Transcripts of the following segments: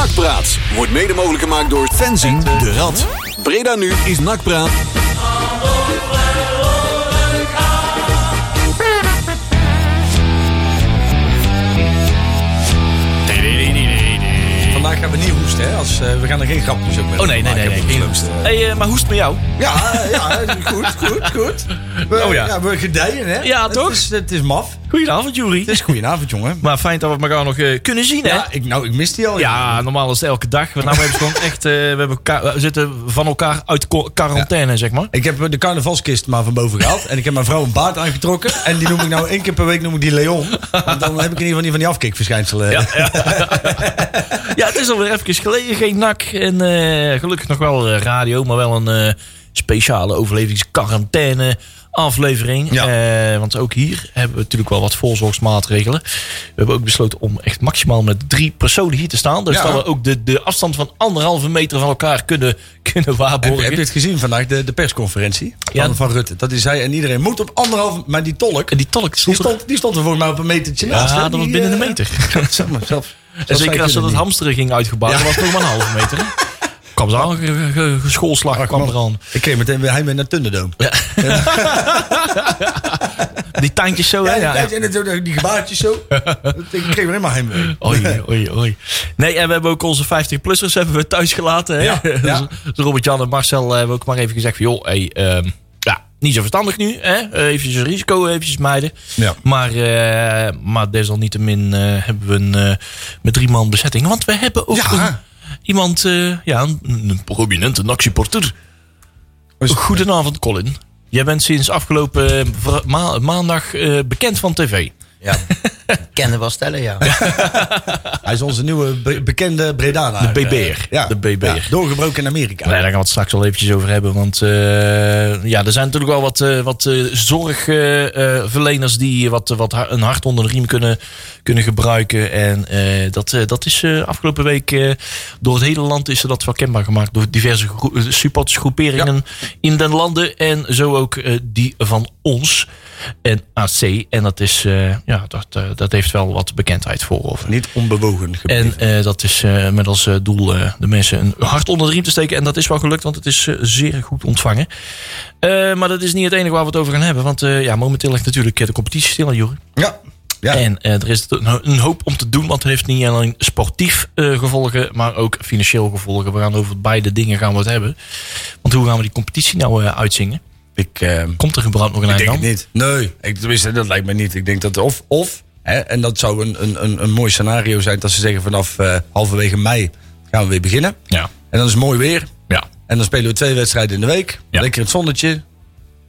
Nakpraat wordt mede mogelijk gemaakt door Fenzin de Rad. Breda nu is Nakpraat. Vandaag gaan we niet hoesten, hè? Als, eh, we gaan er geen grapjes op met Oh nee, nee, nee, nee, geen hoest. Hey, eh, maar hoest met jou? Ja, ja, goed, goed, goed. We, Oh ja. we gedijen, hè? Ja, Het toch? is, het is maf. Goedenavond, Jury. Het is goedenavond, jongen. Maar fijn dat we elkaar nog eh, kunnen zien, hè? Ja, ik, nou, ik mis die al. Ja, normaal is het elke dag. Maar nou hebben we gewoon echt, eh, we, hebben we zitten van elkaar uit quarantaine, zeg maar. Ik heb de carnavalskist maar van boven gehaald. En ik heb mijn vrouw een baard aangetrokken. En die noem ik nou één keer per week noem ik die Leon. Want dan heb ik in ieder geval niet van die afkikverschijnselen. Ja, Ja, het is alweer even geleden, geen nak. En eh, gelukkig nog wel radio, maar wel een speciale overlevingsquarantaine aflevering. Ja. Eh, want ook hier hebben we natuurlijk wel wat voorzorgsmaatregelen. We hebben ook besloten om echt maximaal met drie personen hier te staan. Dus Ja. dat we ook de, de afstand van anderhalve meter van elkaar kunnen, kunnen Heb, waarborgen. heb je het gezien vandaag, de, de persconferentie Ja. van, van Rutte? Dat hij zei, en iedereen moet op anderhalf... Maar die tolk, En die tolk die stond er- die stond er volgens mij op een metertje naast. Ja, dat was binnen de eh, meter. Zeg maar, zelf. En zeker als ze dat hamsteren ging uitgebouwd, was het nog maar een halve meter. hè? kwam ze aan, schoolslag kwam er aan. Ik kreeg meteen weer heimwee naar Thunderdome. Die tandjes zo, hè? Ja, Ja, ja. en het- die gebaartjes zo. ik kreeg weer helemaal heimwee. Oei, oei, oei. Nee, en we hebben ook onze 50-plussers hebben we thuis gelaten. Hè? Ja. Dus Robert-Jan en Marcel hebben ook maar even gezegd van... joh, hey, ehm, ja, niet zo verstandig nu. Hè? Even een risico eventjes mijden. Ja. Maar, eh, maar desalniettemin eh, hebben we een eh, met drie man bezetting. Want we hebben ook Ja. een- iemand, eh, ja, een, een prominente NAC-supporter. Is- Goedenavond, Colin. Jij bent sinds afgelopen ma- maandag eh, bekend van tv. Ja, kennen wel stellen, ja. Hij is onze nieuwe be- bekende Bredana. De BB'er. Ja. De BB'er. Ja, doorgebroken in Amerika. Nee, daar gaan we het straks wel eventjes over hebben. Want eh, ja, er zijn natuurlijk wel wat, eh, wat eh, zorgverleners die wat, wat ha- een hart onder de riem kunnen, kunnen gebruiken. En eh, dat, eh, dat is eh, afgelopen week eh, door het hele land is er dat wel kenbaar gemaakt. Door diverse gro- supportersgroeperingen in den landen. En zo ook die van ons. En AC. En dat, is, eh, ja, dat, eh, dat heeft wel wat bekendheid voor over. Niet onbewogen gebleven. En eh, dat is met als doel de mensen een hart onder de riem te steken. En dat is wel gelukt, want het is zeer goed ontvangen. Maar dat is niet het enige waar we het over gaan hebben. Want ja, momenteel ligt natuurlijk de competitie stil, Joris. ja. Ja. En er is een hoop om te doen, want het heeft niet alleen sportief gevolgen, maar ook financieel gevolgen. We gaan over beide dingen gaan we het hebben. Want hoe gaan we die competitie nou uitzingen? Ik, eh, Komt er überhaupt nog een ik eind denk aan? het niet. Nee, ik, tenminste, dat lijkt me niet. Ik denk dat of, of hè, en dat zou een, een, een, een mooi scenario zijn, dat ze zeggen vanaf eh, halverwege mei gaan we weer beginnen. Ja. En dan is het mooi weer. Ja. En dan spelen we twee wedstrijden in de week. Ja. Lekker in het zonnetje.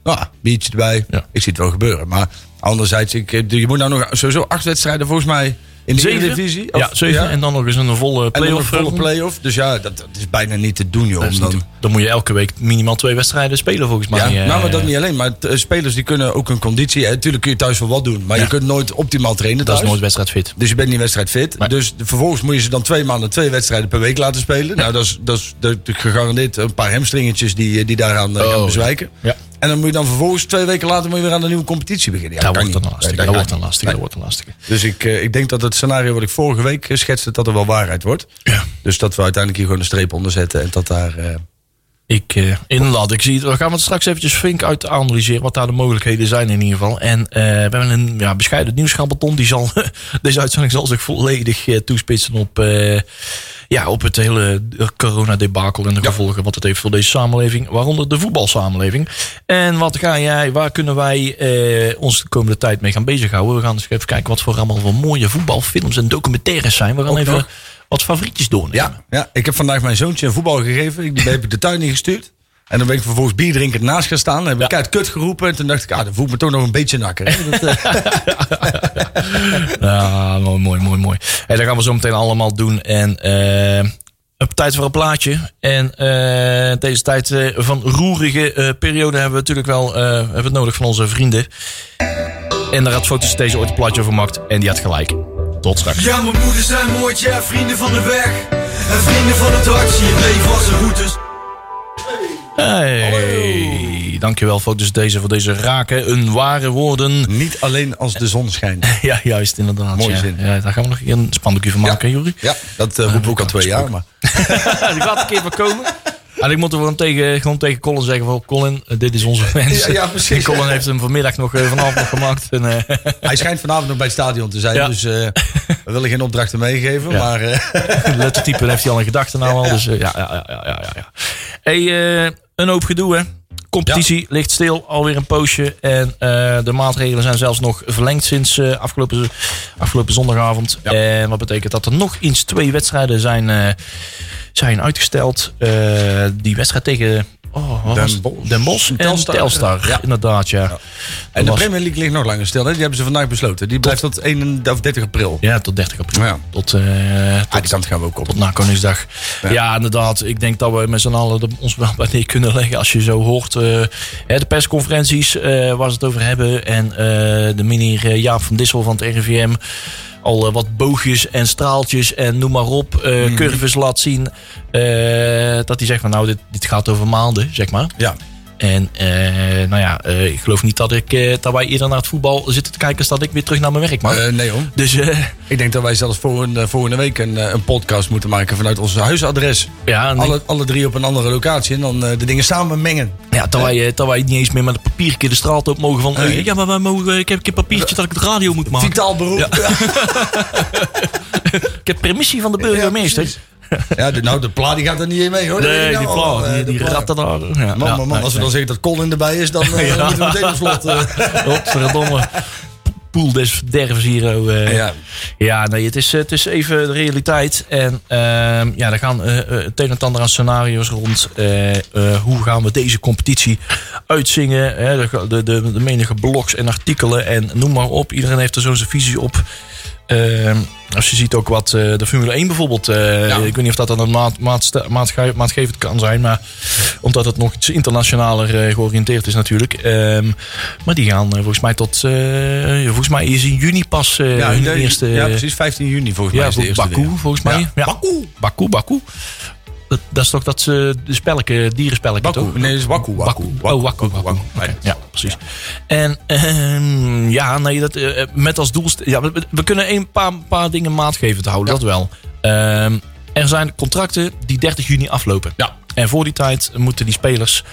Nou, biertje erbij. Ja. Ik zie het wel gebeuren. Maar anderzijds, ik, eh, je moet nou nog sowieso acht wedstrijden volgens mij in de Zeven? Eredivisie. Ja, Of- zeven. En dan nog eens een volle play-off. een volle eh, play-off. Dus ja, dat, dat is bijna niet te doen, joh. Dan, dan moet je elke week minimaal twee wedstrijden spelen, volgens mij. ja, eh, nou, maar dat niet alleen. Maar eh, spelers die kunnen ook een conditie. Natuurlijk kun je thuis wel wat doen. Maar Ja. je kunt nooit optimaal trainen Dat is nooit wedstrijdfit. Dus je bent niet wedstrijdfit. Nee. Dus vervolgens moet je ze dan twee maanden twee wedstrijden per week laten spelen. Nou, dat is, dat is dat is gegarandeerd een paar hamstringetjes die, eh, die daaraan eh, Oh, gaan bezwijken. Ja. En dan moet je dan vervolgens twee weken later moet je weer aan de nieuwe competitie beginnen. Ja, dat wordt dan lastig. Dat wordt dan lastig. Dat wordt dan lastig. Dus ik, eh, ik denk dat het scenario wat ik vorige week eh, schetste, dat er wel waarheid wordt. Ja. Dus dat we uiteindelijk hier gewoon een streep onder zetten. En dat daar... eh, Ik, inderdaad, ik zie het. We gaan het straks eventjes flink uit analyseren wat daar de mogelijkheden zijn in ieder geval. En we hebben een ja, bescheiden nieuwsgabbelton. Die zal, deze uitzending zal zich volledig toespitsen op, ja, op het hele coronadebakel en de gevolgen wat het heeft voor deze samenleving. Waaronder de voetbalsamenleving. En wat ga jij, waar kunnen wij eh, ons de komende tijd mee gaan bezighouden? We gaan eens even kijken wat voor allemaal voor mooie voetbalfilms en documentaires zijn. We gaan Ook even nog. wat favorietjes doornemen. ja, ja, ik heb vandaag mijn zoontje een voetbal gegeven. Ik, die heb ik de tuin ingestuurd. En dan ben ik vervolgens bier drinken naast gaan staan. Dan heb ik Ja. keihard kut geroepen. En toen dacht ik, ah, dan voel ik me toch nog een beetje nakker. Dat, eh, Ja, mooi, mooi, mooi, mooi. Hey, dat gaan we zo meteen allemaal doen. En eh op tijd voor een plaatje. En eh, deze tijd van roerige eh, periode hebben we natuurlijk wel eh, hebben we het nodig van onze vrienden. En daar had foto's deze ooit een plaatje over gemaakt. En die had gelijk. Tot straks. Ja, mijn moeder zijn mooi, ja, vrienden van de weg. En vrienden van het hart, zie je leven als een routes. Hey, dankjewel voor dus deze, voor deze rake, een ware woorden. Niet alleen als de zon schijnt. Ja, juist, inderdaad. Mooie ja. zin. Ja, daar gaan we nog een spandoekje van maken, Juri. Ja, dat roepen we ook al twee jaar. Maar. Die gaat een keer voorkomen. En ik moet er gewoon tegen, gewoon tegen Colin zeggen van Colin, eh, dit is onze wens. Ja, ja, precies. En Colin heeft hem vanmiddag nog eh, vanavond nog gemaakt. En, eh, Hij schijnt vanavond nog bij het stadion te zijn. Ja. Dus we willen geen opdrachten meegeven. Ja. Maar eh, lettertype heeft hij al in gedachten nou al. Dus ja, ja, ja, ja, ja. Hey, een hoop gedoe hè. Competitie ligt stil, alweer een poosje. En de maatregelen zijn zelfs nog verlengd sinds afgelopen, afgelopen zondagavond. En wat betekent dat er nog eens twee wedstrijden zijn, zijn uitgesteld. Eh, die wedstrijd tegen oh, Den? Bosch. Den Bosch en Telstar. Telstar. Ja. Inderdaad, ja. en Dat de was- Premier League ligt nog langer stil. Hè? Die hebben ze vandaag besloten. Die blijft tot 31 of 30 april. Ja, tot 30 april. Ja. Tot, Ah, die kant gaan we ook op. Tot na Koningsdag. Ja. Ja. inderdaad. Ik denk dat we met z'n allen de- ons wel bij neer kunnen leggen. Als je zo hoort. eh, hè, de persconferenties waar ze het over hebben. En de meneer Jaap van Dissel van het RIVM. Al eh, wat boogjes en straaltjes en noem maar op. eh curves laat zien. eh, dat hij zegt van nou dit, dit gaat over maanden zeg maar. Ja. En eh, nou ja, eh, ik geloof niet dat, ik, eh, dat wij eerder naar het voetbal zitten te kijken. als dat ik weer terug naar mijn werk mag. Nee hoor. dus Ik denk dat wij zelfs volgende, volgende week een, een podcast moeten maken vanuit ons huisadres. ja, Alle, alle drie op een andere locatie. En dan de dingen samen mengen. Ja, dat wij, dat wij niet eens meer met een papiertje de straat op mogen van... Ja, maar wij mogen, ik heb een papiertje dat ik het radio moet maken. Vitaal beroep. Ja, Ik heb permissie van de burgemeester. precies. Ja, de, nou, de pla die gaat er niet in mee hoor. Dat nee, die nou plaat, eh, die, pla. ratten daar. Ja, Man, man, man, nee, als we dan zeggen dat Colin erbij is, dan eh, Ja. moeten we meteen op slot. eh. Godverdomme. Poel des verdervens hier. oh, eh. Ja. Ja, nee, het is, het is even de realiteit. En ehm, ja, er gaan eh, eh, het een en ander aan scenario's rond. Eh, eh, hoe gaan we deze competitie uitzingen? Hè, de, de, de menige blogs en artikelen en noem maar op. Iedereen heeft er zo zijn visie op. Ehm, als je ziet ook wat eh, de Formule 1 bijvoorbeeld. eh, Ja. Ik weet niet of dat dan een maat, maatste- maatge- maatgevend kan zijn. Maar omdat het nog iets internationaler eh, georiënteerd is natuurlijk. Ehm, maar die gaan volgens mij tot... eh, volgens mij is in juni pas eh Ja, hun de- eerste... ja, precies. 15 juni volgens mij Ja, is de eerste Baku weer. volgens mij. Ja. Ja. Baku. Baku, Baku. Dat, dat is toch dat ze de spelletje, dierenspelletje Baku. toch? Nee, dat is Waku. Waku. Oh, Waku, Waku. Ja, precies. En ehm, ja, nee, dat, eh, met als doelstelling... Ja, we, we kunnen een paar, paar dingen maatgevend houden, dat wel. Ehm, er zijn contracten die 30 juni aflopen. Ja. En voor die tijd moeten die spelers...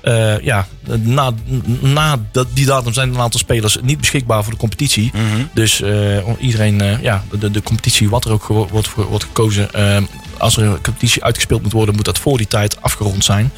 eh, ja, na, na dat, die datum zijn een aantal spelers niet beschikbaar voor de competitie. Dus eh, iedereen, ja, de, de competitie, wat er ook wordt, wordt gekozen. Als er een competitie uitgespeeld moet worden, moet dat voor die tijd afgerond zijn.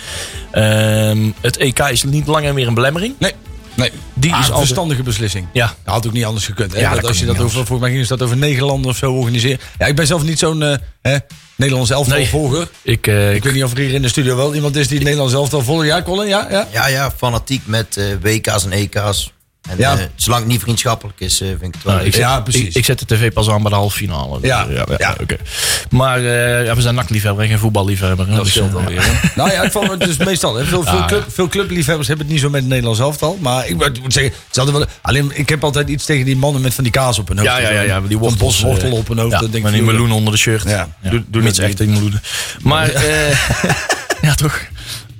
Ehm, het EK is niet langer meer een belemmering. Nee. Nee. Die Ah, is een verstandige beslissing. Ja, Dat had ook niet anders gekund. Hè? Ja, dat als je dat over, volgens mij ging dat over Nederland of zo organiseren. Ja, ik ben zelf niet zo'n eh hè, Nederlands elftal Nee. volger. ik, eh, Ik weet niet of er hier in de studio wel iemand is die het Nederlands elftal volgt. Ja, Colin? Ja? ja? Ja, ja, fanatiek met eh, WK's en EK's. En Ja. eh, zolang het niet vriendschappelijk is, eh, vind ik het wel Nou, ik, leuk. zet, Ja, precies. Ik, ik zet de tv pas aan bij de halve finale. Dus, Ja, ja, ja. oké. Maar eh, ja, we zijn nakliefhebber en geen voetballiefhebber. Dat Dus, scheelt eh, alweer. hè? Nou ja, ik vond het dus meestal. Hè. Veel, veel, Ja, club, veel clubliefhebbers hebben het niet zo met het Nederlands elftal. Maar ik moet moet zeggen, ze hadden wel, alleen, ik heb altijd iets tegen die mannen met van die kaas op hun hoofd. Ja, ja, ja, ja, die wortels, wortel op hun hoofd. Ja, denk met ik, die meloen onder de shirt. Ja. Doe, doe niet echt tegen meloenen. Maar, eh, ja toch,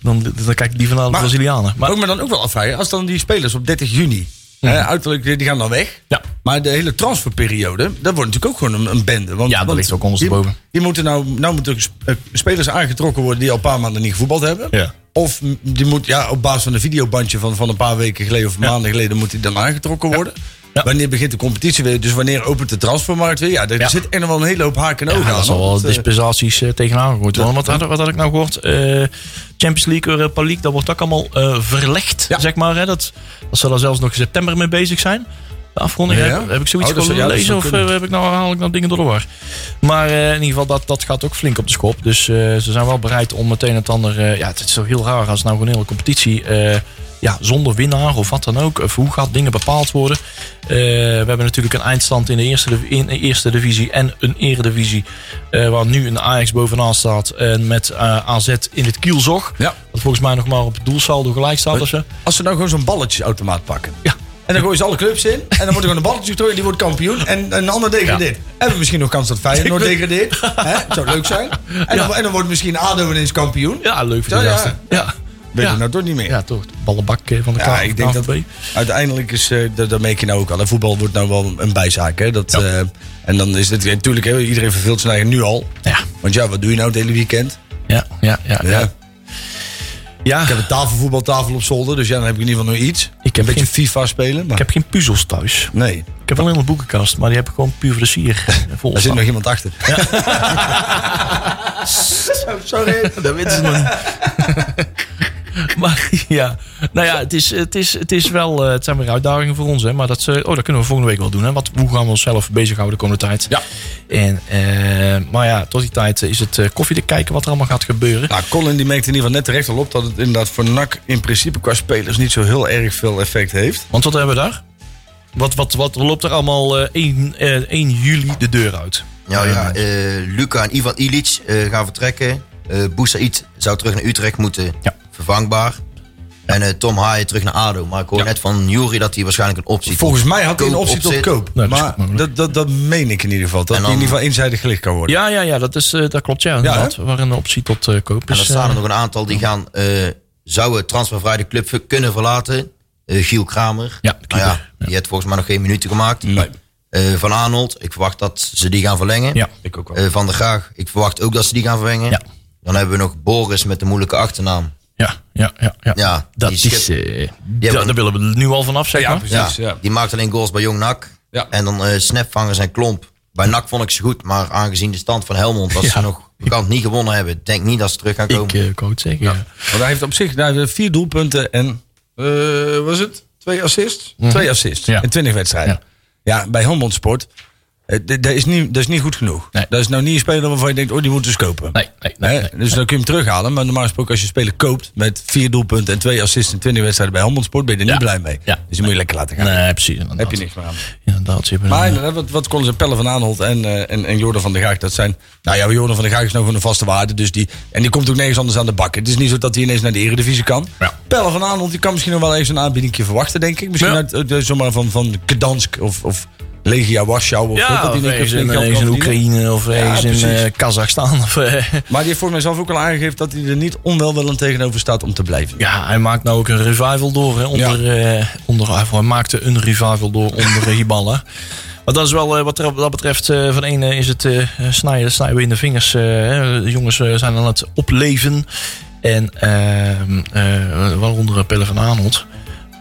dan, dan kijk ik die van de Maar- Brazilianen. Maar Maar, ook me dan ook wel afvragen, als dan die spelers op 30 juni, hè, uiterlijk, die gaan dan weg. Ja. Maar de hele transferperiode, dat wordt natuurlijk ook gewoon een, een bende. Want, Ja, dat ligt ook ondersteboven. Die, die moeten nou, nou moeten er eh, spelers aangetrokken worden die al een paar maanden niet gevoetbald hebben. Ja. Of die moet, ja, op basis van een videobandje van, van een paar weken geleden of maanden geleden moet hij dan aangetrokken worden. Ja. Wanneer begint de competitie weer? Dus wanneer opent de transfermarkt weer? Ja, er Ja. zit echt nog wel een hele hoop haken en ogen aan. zal wel eh, dispensaties eh, tegenaan gegooid worden. Wat, had- wat had ik nou gehoord? Eh, Champions League, Europa League, dat wordt ook allemaal verlegd, zeg maar. Hè? Dat, dat zal er zelfs nog in september mee bezig zijn. De afronding, ja. heb ik zoiets Oh, gewoon gelezen zou of heb ik nou, haal ik nou dingen door de war? Maar in ieder geval, dat, dat gaat ook flink op de schop. Dus ze zijn wel bereid om meteen het ander... ja, het is toch heel raar als nou gewoon een hele competitie... ja, zonder winnaar of wat dan ook. Of hoe gaat dingen bepaald worden? Eh, we hebben natuurlijk een eindstand in de eerste, in de eerste divisie en een eredivisie. eh waar nu een Ajax bovenaan staat. En met eh, AZ in het kielzog. Ja. Dat volgens mij nog maar op het doelsaldo gelijk staat. Of zo. Als ze nou gewoon zo'n balletjesautomaat pakken. Ja. En dan gooien ze alle clubs in. En dan wordt er gewoon een balletje getrooid. Die wordt kampioen. En een ander degradeert. Hebben we misschien nog kans dat Feyenoord degradeert. Hè? Zou leuk zijn. En, dan, en dan wordt misschien ADO ineens kampioen. Ja, leuk voor Ja, de ja. Ja. Weet Ja. ik nou toch niet meer. Ja, toch. Ballenbak eh, van de Ja, ik denk dat uiteindelijk is, eh, dat, dat merk je nou ook al. hè. Voetbal wordt nou wel een bijzaak. Hè? Dat, Ja. eh, en dan is het natuurlijk, hè, iedereen verveelt zijn eigen nu al. Ja, Want ja, wat doe je nou het hele weekend? ja, ja, ja. Ja. ja. Ik heb een tafelvoetbaltafel op zolder, dus ja, dan heb ik in ieder geval nog iets. Ik heb een beetje geen- FIFA spelen, maar ik heb geen puzzels thuis. nee, Ik heb wel een hele boekenkast, maar die heb ik gewoon puur voor de sier daar zit nog iemand achter. Sorry. Dat weten ze nog niet. maar ja, nou ja, het, is, het, is, het is wel, eh, het zijn weer uitdagingen voor ons. Hè, maar dat, ze- oh, dat kunnen we volgende week wel doen. Hè, wat, hoe gaan we onszelf bezighouden de komende tijd? Ja. En, eh, maar ja, tot die tijd is het eh, koffie te kijken wat er allemaal gaat gebeuren. Nou, Colin die merkte in ieder geval net terecht al op dat het inderdaad voor NAC in principe qua spelers niet zo heel erg veel effect heeft. Want wat hebben we daar? Wat, wat, wat loopt er allemaal eh 1, eh, 1 juli de deur uit? Ja, ja eh, Luca en Ivan Ilic eh, gaan vertrekken. Eh Boussaïd zou terug naar Utrecht moeten. Ja. Vervangbaar. En eh, Tom Haaien terug naar ADO. Maar ik hoor Ja. net van Jury dat hij waarschijnlijk een optie Volgens mij had hij een optie tot koop. Nee, dat maar dat, dat, dat meen ik in ieder geval. Dat En hij in dan- ieder geval eenzijdig gelicht kan worden. Ja, ja, ja dat, is, eh, dat klopt. Ja, inderdaad. Waar een optie tot eh, koop En is. er staan er nog een aantal die gaan, eh, zouden transfervrij de club kunnen verlaten. Eh, Giel Kramer. Ja, Nou ja, die heeft volgens mij nog geen minuten gemaakt. Nee. Eh, van Arnold, ik verwacht dat ze die gaan verlengen. ja. Ik ook wel. Eh, van der Graag, ik verwacht ook dat ze die gaan verlengen. Ja. Dan hebben we nog Boris met de moeilijke achternaam. Ja, ja, ja. ja. Ja, dat die is. eh, hebben daar, een- daar willen we er nu al vanaf, zeg Ja, precies. Ja, ja. Die maakt alleen goals bij Jong NAC. Ja. En dan eh snapvangers en klomp. Bij NAC vond ik ze goed, maar aangezien de stand van Helmond, Ja. ze nog bekend niet gewonnen hebben, denk niet dat ze terug gaan komen. Ik uh, kan het zeggen. Ja. Want hij heeft op zich nou, vier doelpunten en. eh was het? Twee assists? Twee assists Ja. in twintig wedstrijden. Ja, bij Helmond Sport. Eh, Dat is, niet, dat is niet goed genoeg. Nee. Dat is nou niet een speler waarvan je denkt, oh, die moeten ze kopen. Nee, nee, nee. Dus dan kun je hem terughalen. Maar normaal gesproken, als je een speler koopt met vier doelpunten en twee assists in 20 wedstrijden bij Helmond Sport, ben je er Ja. niet blij mee. Ja. Dus die moet je lekker laten gaan. Nee, precies. Inderdaad. Heb je niks meer aan. Inderdaad, ze Maar inderdaad, wat, wat Collins en Pelle van Aanholt en, eh, en, en Jordan van der Gaag, dat zijn... Nou ja, Jordan van der Gaag is nou gewoon een vaste waarde. Dus die, en die komt ook nergens anders aan de bak. Het is niet zo dat hij ineens naar de eredivisie kan. Ja. Pelle van Aanholt, die kan misschien nog wel eens een aanbieding verwachten, denk ik. Misschien uit, eh, zomaar van, van Gdansk of, of Legia Warschau. Of ja, dat in één ergens in, ergens in. Oekraïne of ergens in eh, Kazachstan. Of, eh, Maar die heeft voor mij zelf ook al aangegeven dat hij er niet onwelwillend tegenover staat om te blijven. ja, hij maakt nou ook een revival door. Hè, onder, eh, onder, hij maakte een revival door onder eh, Hiballa. Maar dat is wel, eh, wat er- wat dat betreft, eh, van ene is het eh, snijden, snijden we in de vingers. eh, hè. de jongens eh, zijn aan het opleven. En ehm eh waaronder Pelle van Aanholt.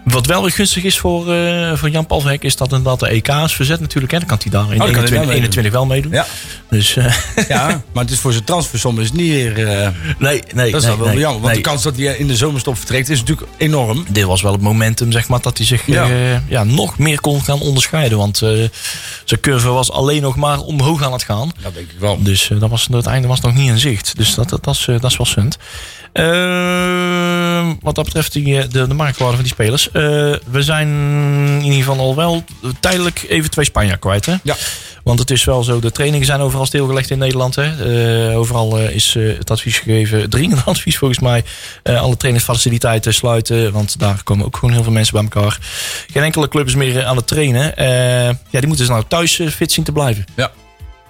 Wat wel weer gunstig is voor, eh, voor Jan Palvek is dat inderdaad de EK's verzet natuurlijk. Hè. Dan kan hij daar in Oh, dan kan hij 21, wel meedoen. 21 wel meedoen. Ja, Dus eh, ja maar het is voor zijn transfersom is niet meer... eh, nee, nee. dat is nee, wel nee, jammer. Want nee. de kans dat hij in de zomerstop vertrekt is natuurlijk enorm. dit was wel het momentum, zeg maar, dat hij zich Ja. ja. nog meer kon gaan onderscheiden. Want zijn curve was alleen nog maar omhoog aan het gaan. Dat denk ik wel. Dus dat was, het einde was nog niet in zicht. Dus dat, dat, dat, is, dat is wel sunt. Eh, wat dat betreft die, de, de marktwaarde van die spelers. Eh, we zijn in ieder geval al wel tijdelijk even twee Spanjaarden kwijt. Hè? Ja. Want het is wel zo, de trainingen zijn overal stilgelegd in Nederland. Hè? Eh, overal eh, is eh, het advies gegeven, dringend advies volgens mij. alle trainingsfaciliteiten sluiten, want daar komen ook gewoon heel veel mensen bij elkaar. Geen enkele club is meer aan het trainen. Ja, die moeten ze nou thuis fit zien te blijven. Ja.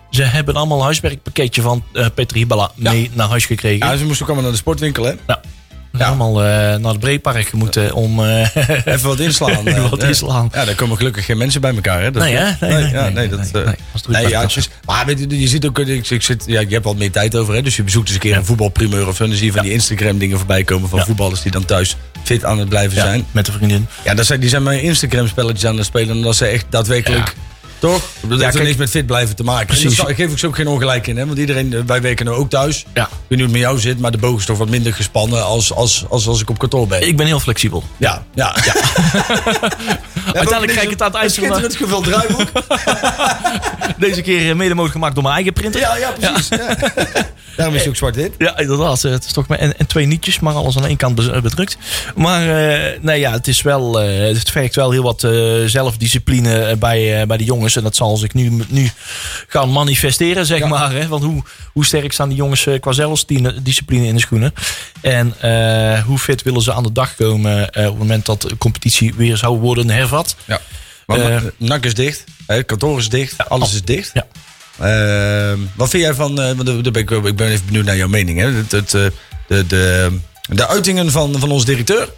Ze hebben allemaal een huiswerkpakketje van Peter Hiballa mee naar huis gekregen. Ja, ze moesten ook allemaal naar de sportwinkel, hè? Ja. Zijn allemaal eh, naar het Breepark moeten om eh, Even wat inslaan. Even wat eh. inslaan. Ja, daar komen gelukkig geen mensen bij elkaar, hè? Dat Nee, hè? nee, Nee, nee, ja, nee, nee, nee, dat, nee, eh, nee. Als het goed nee, bij ja, is- maar weet je, je ziet ook, ik, ik zit, ja, je hebt wat meer tijd over, hè? Dus je bezoekt eens een keer een voetbalprimeur of zo. En dan zie je van die Instagram dingen voorbij komen van Ja. voetballers die dan thuis fit aan het blijven Ja, zijn. met de vriendin. Ja, dat zijn, die zijn maar Instagram spelletjes aan het spelen. En dat ze echt daadwerkelijk... Toch? Dat heeft er niks met fit blijven te maken. Precies. Daar geef ik ze ook geen ongelijk in. Hè? Want iedereen, eh, wij werken nou ook thuis. Ja. Ik weet niet hoe het met jou zit, maar de boog is toch wat minder gespannen als, als, als, als ik op kantoor ben. Ik ben heel flexibel. Ja, ja. ja. Uiteindelijk krijg ik het aan het eind van de- gevuld draaiboek. Deze keer eh, mede mogelijk gemaakt door mijn eigen printer. Ja, ja, precies. Ja. Daarom is het ook zwart-wit. Ja, inderdaad. Eh, Het is toch maar en, en twee nietjes, maar alles aan één kant eh, bedrukt. Maar eh, nee, ja, het is wel, het vergt wel heel wat zelfdiscipline bij, bij de jongens. En dat zal zich nu, nu gaan manifesteren, zeg Ja. maar. Hè? Want hoe, hoe sterk staan die jongens qua zelfdiscipline in de schoenen? En hoe fit willen ze aan de dag komen op het moment dat de competitie weer zou worden hervat? Ja. Maar NAC is dicht. Hè, kantoor is dicht. alles is dicht. Ja. Ehm, wat vind jij van... eh, want ben ik, ik ben even benieuwd naar jouw mening. Hè? Het, het, eh, de, de, de uitingen van, van onze directeur.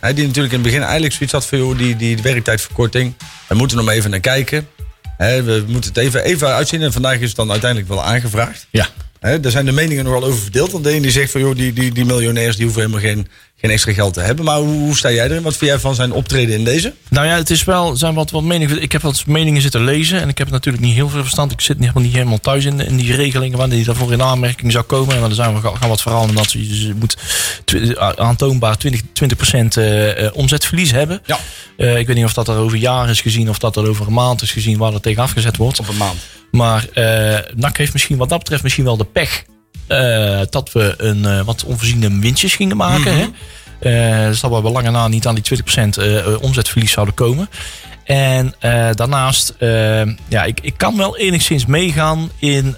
Hè, die natuurlijk in het begin eigenlijk zoiets had van... Joh, die, die werktijdverkorting, we moeten er maar even naar kijken. Hè, we moeten het even, even uitzien. En vandaag is het dan uiteindelijk wel aangevraagd. Ja. Hè, daar zijn de meningen nogal over verdeeld. Want de ene die zegt van... Joh, die, die, die miljonairs die hoeven helemaal geen, geen extra geld te hebben. Maar hoe, hoe sta jij erin? Wat vind jij van zijn optreden in deze? Nou ja, het is wel, zijn wat, wat meningen. Ik heb wat meningen zitten lezen. En ik heb natuurlijk niet heel veel verstand. Ik zit niet, helemaal niet helemaal thuis in, in die regelingen. Wanneer die daarvoor in aanmerking zou komen. En dan zijn we gaan wat verhalen. Dat ze dus je moet tw- aantoonbaar 20, 20% eh, eh, omzetverlies hebben. Ja. Eh, ik weet niet of dat er over jaar is gezien. Of dat er over een maand is gezien. Waar dat tegen afgezet wordt. Op een maand. Maar eh NAC heeft misschien wat dat betreft misschien wel de pech eh, dat we een eh, wat onvoorziene winstjes gingen maken. hè? Eh, dus dat we lange na niet aan die 20% eh, eh, omzetverlies zouden komen. En daarnaast, eh, ja, ik, ik kan wel enigszins meegaan in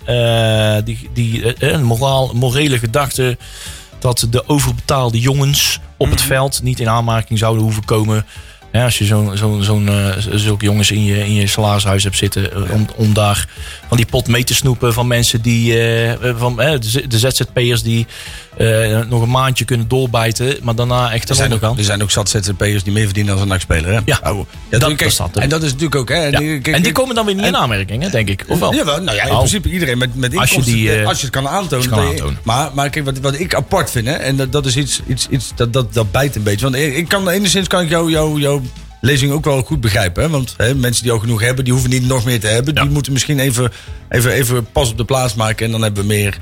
die, die moraal, morele gedachte dat de overbetaalde jongens op het veld niet in aanmerking zouden hoeven komen. Ja, als je zo'n zo'n eh, zulke jongens in je, in je salarishuis hebt zitten, eh, om, om daar van die pot mee te snoepen van mensen die, eh, van de ZZP'ers die eh, nog een maandje kunnen doorbijten, maar daarna echt Er zijn, ook, er zijn ook zat ZZP'ers die meer verdienen dan een NAC-speler. Hè? Ja, Oh, dat- kijk, dat er. En dat is natuurlijk ook... Hè, Ja. die- kijk, en die komen dan weer niet in aanmerking, hè, denk ik. Of wel? Ja, wel, nou ja, in principe iedereen met, met Als je inkomsten. die, eh, als je het kan aantonen. als kan aantonen. maar, maar kijk, wat, wat ik apart vind, hè, en dat, dat is iets, iets, iets dat, dat, dat bijt een beetje. Want ik, kan, enigszins kan ik jou, jou, jouw lezing ook wel goed begrijpen. Hè? Want hè, mensen die al genoeg hebben, die hoeven niet nog meer te hebben. Die moeten misschien even, even, even pas op de plaats maken. En dan hebben we meer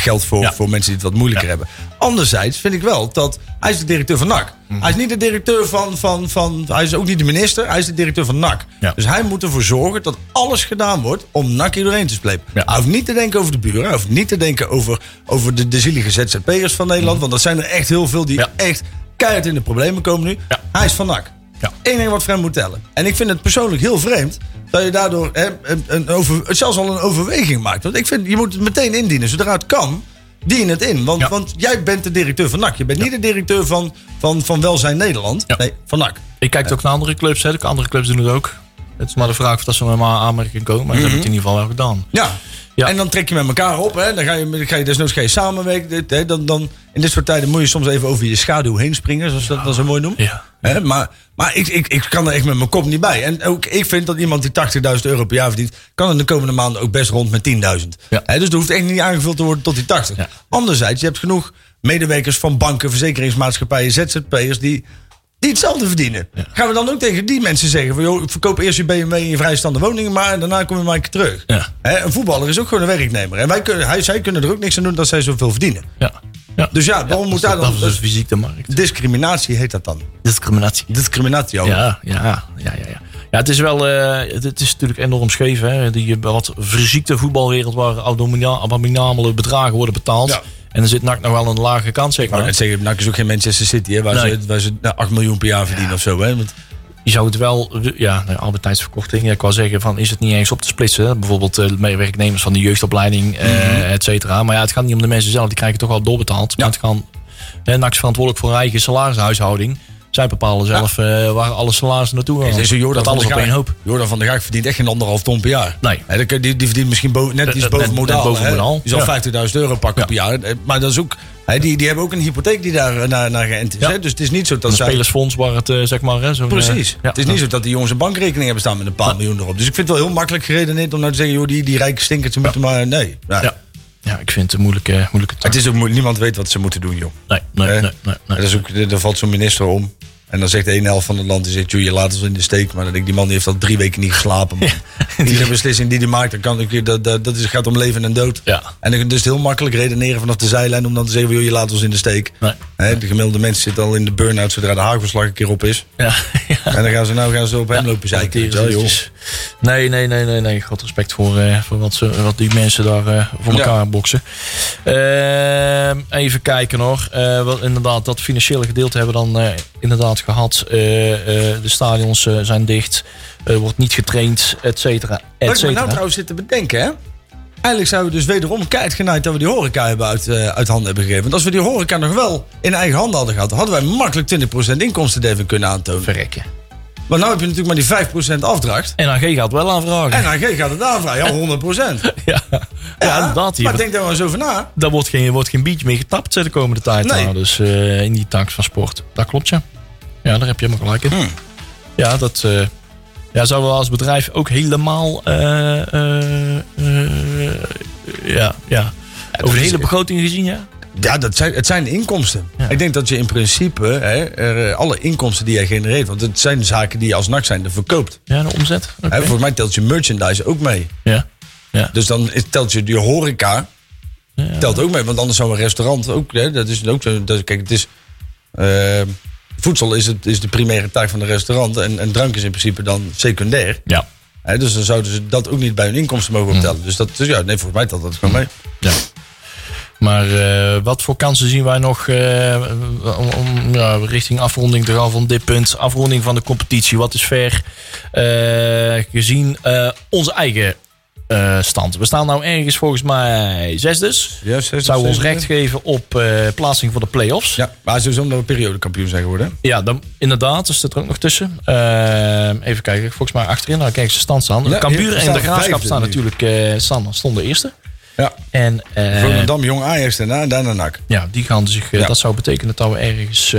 geld voor, Ja. voor mensen die het wat moeilijker hebben. Anderzijds vind ik wel dat hij is de directeur van NAC. Mhm. Hij is niet de directeur van, van, van... Hij is ook niet de minister, hij is de directeur van NAC. Ja. Dus hij moet ervoor zorgen dat alles gedaan wordt om NAC hier doorheen te slepen. Hij hoeft niet te denken over de buren. Hij hoeft niet te denken over, over de, de zielige ZZP'ers van Nederland. Want dat zijn er echt heel veel die Mhm. Echt keihard in de problemen komen nu. Hij is van NAC. Ja. Eén ding wat vreemd moet tellen. En ik vind het persoonlijk heel vreemd dat je daardoor hè, een, een over, zelfs al een overweging maakt. Want ik vind, je moet het meteen indienen. Zodra het kan, dien het in. Want, Ja. want jij bent de directeur van NAC. Je bent niet de directeur van, van, van Welzijn Nederland. Nee, van NAC. Ik kijk ook naar andere clubs. Hè. De andere clubs doen het ook. Het is maar de vraag of dat ze met maar aanmerking komen. Maar dat heb ik in ieder geval wel gedaan. Ja. Ja. En dan trek je met elkaar op. Hè. Dan ga je, dan ga je desnoods ga je samenwerken. Dit, Hè. Dan, dan, in dit soort tijden moet je soms even over je schaduw heen springen. Zoals ze dat dan zo mooi noemen. Ja. Hè, maar maar ik, ik, ik kan er echt met mijn kop niet bij. En ook ik vind dat iemand die 80.000 euro per jaar verdient... kan in de komende maanden ook best rond met 10.000. Ja. Hè, dus er hoeft echt niet aangevuld te worden tot die 80. Ja. Anderzijds, je hebt genoeg medewerkers van banken, verzekeringsmaatschappijen, ZZP'ers... die die hetzelfde verdienen. Gaan we dan ook tegen die mensen zeggen... van joh, verkoop eerst je BMW in je vrijstaande woningen... maar daarna kom je maar een keer terug. Ja. Hè, een voetballer is ook gewoon een werknemer. En wij kunnen, hij, zij kunnen er ook niks aan doen dat zij zoveel verdienen. Ja. ja. Dus ja, waarom moet daar dan... Dat is dus fysiek de markt. Discriminatie heet dat dan. Discriminatie. Discriminatie. oh. Ja, ja, ja, ja, ja. Ja, het is wel, eh, het, het is natuurlijk enorm scheef. Hè? Die wat verziekte voetbalwereld waar abomina- abominabele bedragen worden betaald. En dan zit NAC nog wel een lage kant, zeg maar. zeggen, NAC is ook geen Manchester City, hè, waar, Nee. ze, waar ze nou, 8 miljoen per jaar verdienen of zo. Hè? Want, Je zou het wel, ja, nou, arbeidstijdsverkorting. Ja, ik wou zeggen, van, is het niet eens op te splitsen? hè? Bijvoorbeeld eh, werknemers van de jeugdopleiding, eh et cetera. Maar ja, het gaat niet om de mensen zelf, die krijgen toch wel doorbetaald. Maar het hè, NAC is verantwoordelijk voor hun eigen salarishuishouding. Zij bepalen zelf eh, waar alle salarissen naartoe gaan. Is een Jordan dat van alles op één hoop. Jordan van der Gaag verdient echt geen anderhalf ton per jaar. Nee. Die, die verdient misschien bo- net iets boven modaal. boven modaal. Die zal Ja. 50.000 euro pakken per jaar. Eh, Maar dat is ook, die, die hebben ook een hypotheek die daar eh, naar, naar geënt is. Dus het is niet zo dat Een zij... spelersfonds waar het, zeg maar. Precies. Het is niet zo dat die jongens een bankrekening hebben staan met een paar miljoen erop. Dus ik vind het wel heel makkelijk geredeneerd om nou te zeggen... joh, die, die rijke stinkers moeten maar... Nee. Ja. Ja. ik vind het een moeilijke, moeilijke taak. Het is ook. Niemand weet wat ze moeten doen, joh. Nee, nee, nee, nee, nee. Dat is ook, er valt zo'n minister om. En dan zegt de ene helft van het land, die zegt, joh, je laat ons in de steek. Maar dan denk ik, die man die heeft al drie weken niet geslapen. Man. Iedere beslissing die hij maakt, dan kan ik, dat, dat, dat is, gaat om leven en dood. Ja. En dan het heel makkelijk redeneren vanaf de zijlijn om dan te zeggen, joh, je laat ons in de steek. Nee. Hè, de gemiddelde mensen zitten al in de burn-out zodra de hagelslag een keer op is. Ja, ja. En dan gaan ze nou gaan ze op hem lopen zeiken. joh. Nee, nee, nee, nee, nee. Groot respect voor, eh, voor wat, ze, wat die mensen daar eh, voor elkaar boksen. Ehm, even kijken hoor. Eh, wel, inderdaad, dat financiële gedeelte hebben we dan inderdaad gehad. Eh, eh, de stadions eh, zijn dicht. Er wordt niet getraind, et cetera, Wat et nou cetera. trouwens zit te bedenken, hè. Eigenlijk zijn we dus wederom keihard genaaid dat we die horeca hebben uit, eh, uit handen hebben gegeven. Want als we die horeca nog wel in eigen handen hadden gehad, hadden wij makkelijk 20% inkomstenderving kunnen aantonen. Verrekken. Maar nou heb je natuurlijk maar die 5% afdracht. En AG gaat wel aanvragen. En AG gaat het aanvragen. Ja, 100%. ja. ja, inderdaad. Hier. Maar denk daar maar eens over na. Daar wordt geen, wordt geen biertje mee getapt de komende tijd. Nee. Nou, dus in die tak van sport. Dat klopt, ja. Ja, daar heb je helemaal gelijk in. Hmm. Ja, dat eh, ja, zouden we als bedrijf ook helemaal... eh, ja, ja. Over de hele begroting gezien, ja. Ja, dat zijn, het zijn inkomsten. Ja. Ik denk dat je in principe hè, er, alle inkomsten die je genereert... want het zijn zaken die je als NAC zijn verkoopt. Ja, de omzet. Hè, volgens mij telt je merchandise ook mee. Ja. Ja. Dus dan telt je die horeca Ja. telt ook mee. Want anders zou een restaurant ook... Hè, dat is ook zo. Dat, kijk, het is... voedsel is, het, is de primaire taak van de restaurant. En, en drank is in principe dan secundair. Ja. Hè, dus dan zouden ze dat ook niet bij hun inkomsten mogen optellen. Dus dat dus ja, nee, volgens mij telt dat gewoon mee. Ja. Maar eh, wat voor kansen zien wij nog eh, om, om ja, richting afronding te gaan van dit punt? Afronding van de competitie. Wat is ver eh, gezien onze eigen stand? We staan nou ergens volgens mij zes dus. Ja, zes, Zou ons recht geven op eh, plaatsing voor de play-offs. Ja, maar sowieso omdat we periodekampioen zijn geworden. Ja, dan, inderdaad. Dat zit er ook nog tussen. Eh, even kijken. Volgens mij achterin. Nou, kijk, ze stand staan. Ja, Cambuur en de Graafschap staan natuurlijk eh, staan, stonden eerste. Ja. En, Volendam, Jong Ajax daarna en daarna NAC. Ja, die gaan zich. Ja. Dat zou betekenen dat we ergens.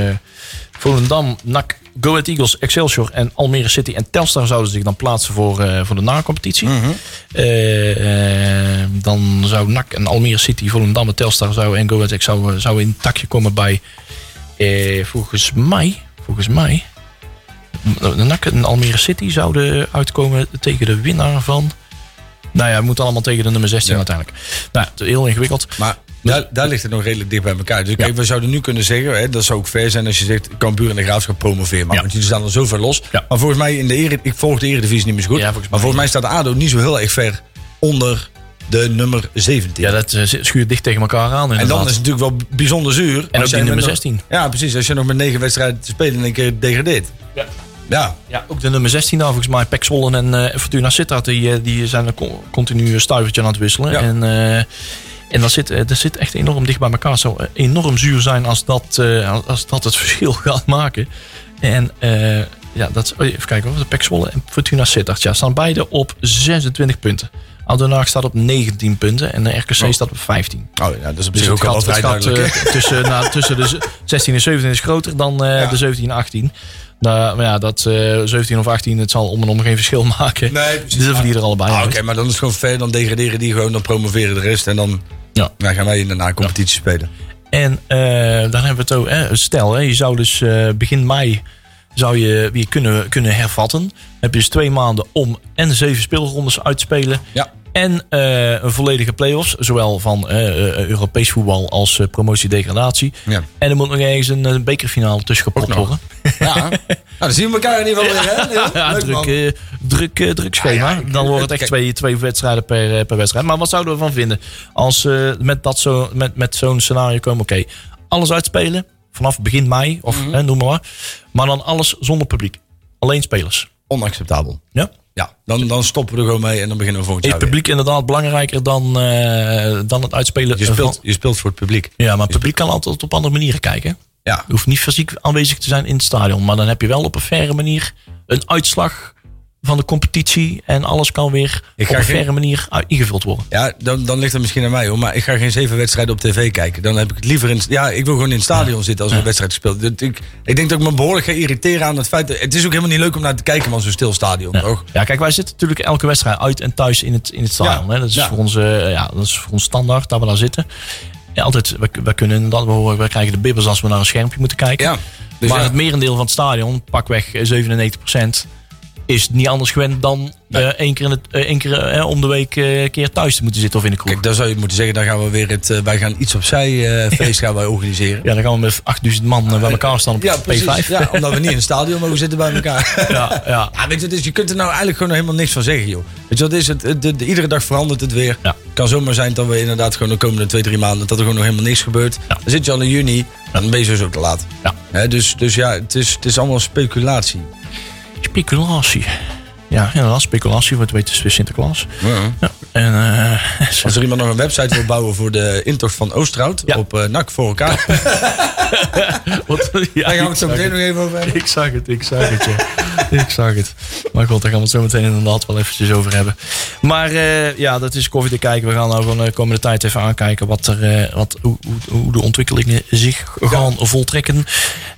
Volendam, NAC, Go Ahead Eagles, Excelsior en Almere City en Telstar zouden zich dan plaatsen voor, eh, voor de na-competitie. Mhm. Eh, eh, dan zou NAC en Almere City, Volendam en Telstar zou, en Go Ahead zou, zou in het takje komen bij. volgens mij. Volgens mij. De NAC en Almere City zouden uitkomen tegen de winnaar van. Nou ja, het moet allemaal tegen de nummer 16 Ja. uiteindelijk. Nou, heel ingewikkeld. Maar daar, daar ligt het nog redelijk dicht bij elkaar. Dus kijk, we zouden nu kunnen zeggen, hè, dat zou ook fair zijn als je zegt, Cambuur en de Graafschap promoveren. Maar Ja. want jullie staan er zoveel los. Ja. Maar volgens mij in de Ere, ik volg de Eredivisie niet meer zo goed. Ja, volgens maar mij volgens mij staat ADO niet zo heel erg ver onder de nummer 17. Ja, dat eh, schuurt dicht tegen elkaar aan. en dan is het natuurlijk wel bijzonder zuur. En ook die nummer met nog- 16. Ja, precies. Als je nog met negen wedstrijden te spelen en een keer degradeert. Ja. Ja. Ja, ook de nummer 16 nou, volgens mij. Pek Zwolle en eh, Fortuna Sittard, die, eh, die zijn een co- continu een stuivertje aan het wisselen. Ja. En, eh, en dat zit, eh, dat zit echt enorm dicht bij elkaar. Het zou eh, enorm zuur zijn als dat, eh, als- dat het verschil gaat maken. En eh, ja, dat, oh, even kijken hoor. De Pek Zwolle en Fortuna Sittard ja, staan beide op 26 punten. Oudenaarde staat op 19 punten en de RKC staat op 15. Oh ja, dat is op Dus ook al gat, vrij het eh, tussen, nou, tussen de z- 16 en 17 is groter dan Ja. de 17 en 18. Nou, maar ja, dat eh 17 of 18, het zal om en om geen verschil maken. Nee, precies. Dus dan verliezen er allebei Ah. Oké, maar dan is het gewoon fair. Dan degraderen die gewoon, dan promoveren de rest. En dan Ja. nou, gaan wij in de na-competitie spelen. En eh, dan hebben we het ook, hè, stel, hè, je zou dus eh, begin mei zou je weer kunnen, kunnen hervatten. Dan heb je dus twee maanden om en zeven speelrondes uit te spelen. Ja. En eh, een volledige play-offs, zowel van eh, eh, Europees voetbal als promotie-degradatie. Ja. En er moet nog ergens een, bekerfinale tussen gepopt worden. Ja. nou, dan zien we elkaar in ieder geval weer, hè? Ja, druk, druk, druk schema. Ik- dan wordt het echt twee, twee wedstrijden per, per wedstrijd. Maar wat zouden we ervan vinden? Als met, dat zo, met, met zo'n scenario komen, oké, alles uitspelen vanaf begin mei, of Mhm. hè, noem maar. Maar dan alles zonder publiek. Alleen spelers. Onacceptabel. Ja? Ja, dan, dan stoppen we er gewoon mee en dan beginnen we volgend Is jaar het weer. publiek inderdaad belangrijker dan, eh, dan het uitspelen? Je van- speelt, je speelt voor het publiek. Ja, maar het publiek kan altijd op andere manieren kijken. Ja. Je hoeft niet fysiek aanwezig te zijn in het stadion. Maar dan heb je wel op een faire manier een uitslag van de competitie. En alles kan weer op een geen- faire manier ingevuld worden. Ja, dan, dan ligt het misschien aan mij hoor. Maar ik ga geen zeven wedstrijden op tv kijken. Dan heb ik het liever in. Ja, ik wil gewoon in het stadion zitten als er een wedstrijd gespeeld. Ik, ik denk dat ik me behoorlijk ga irriteren aan het feit. Dat, het is ook helemaal niet leuk om naar te kijken van zo'n stil stadion, Ja. toch? Ja, kijk, wij zitten natuurlijk elke wedstrijd uit en thuis in het, in het stadion. Ja. Hè? Dat, is Ja. voor ons, ja, dat is voor ons standaard dat we daar zitten. Ja, altijd, we, we kunnen inderdaad, we, horen, we krijgen de bibbers als we naar een schermpje moeten kijken. Ja. Dus maar ja. het merendeel van het stadion, pakweg eh, 97%, is niet anders gewend dan Nee. eh, één keer, in het, eh, één keer eh, om de week een keer thuis te moeten zitten of in de kroeg. Kijk, dan zou je moeten zeggen, dan gaan we weer het. wij gaan iets opzij feest gaan wij organiseren. Ja, dan gaan we met 8000 man bij elkaar staan op Ja, precies. P5. Ja, omdat we niet in het stadion mogen zitten bij elkaar. ja, ja. Ja, weet je, dus je kunt er nou eigenlijk gewoon helemaal niks van zeggen, joh. Weet je wat is het? Het- de- de- iedere dag verandert het weer. Ja. kan zomaar zijn dat we inderdaad gewoon de komende twee, drie maanden... dat er gewoon nog helemaal niks gebeurt. Ja. Dan zit je al in juni, dan ben je sowieso te laat. Ja. Dus, dus ja, het is, het is allemaal speculatie. Speculatie. ja, inderdaad, speculatie. Wat weet is weer Sinterklaas. Ja. En, eh, Als er iemand nog een website wil bouwen voor de intocht van Oosterhout Ja. op eh NAC voor elkaar, wat, ja, daar gaan we ik het zo zag meteen het. nog even over hebben. Ik zag het, ik zag het, ja. ik zag het. Maar goed, daar gaan we het zo meteen inderdaad wel eventjes over hebben. Maar eh, ja, dat is koffie te kijken. We gaan nou van de komende tijd even aankijken wat er, eh, wat, hoe, hoe, de ontwikkelingen zich gaan voltrekken.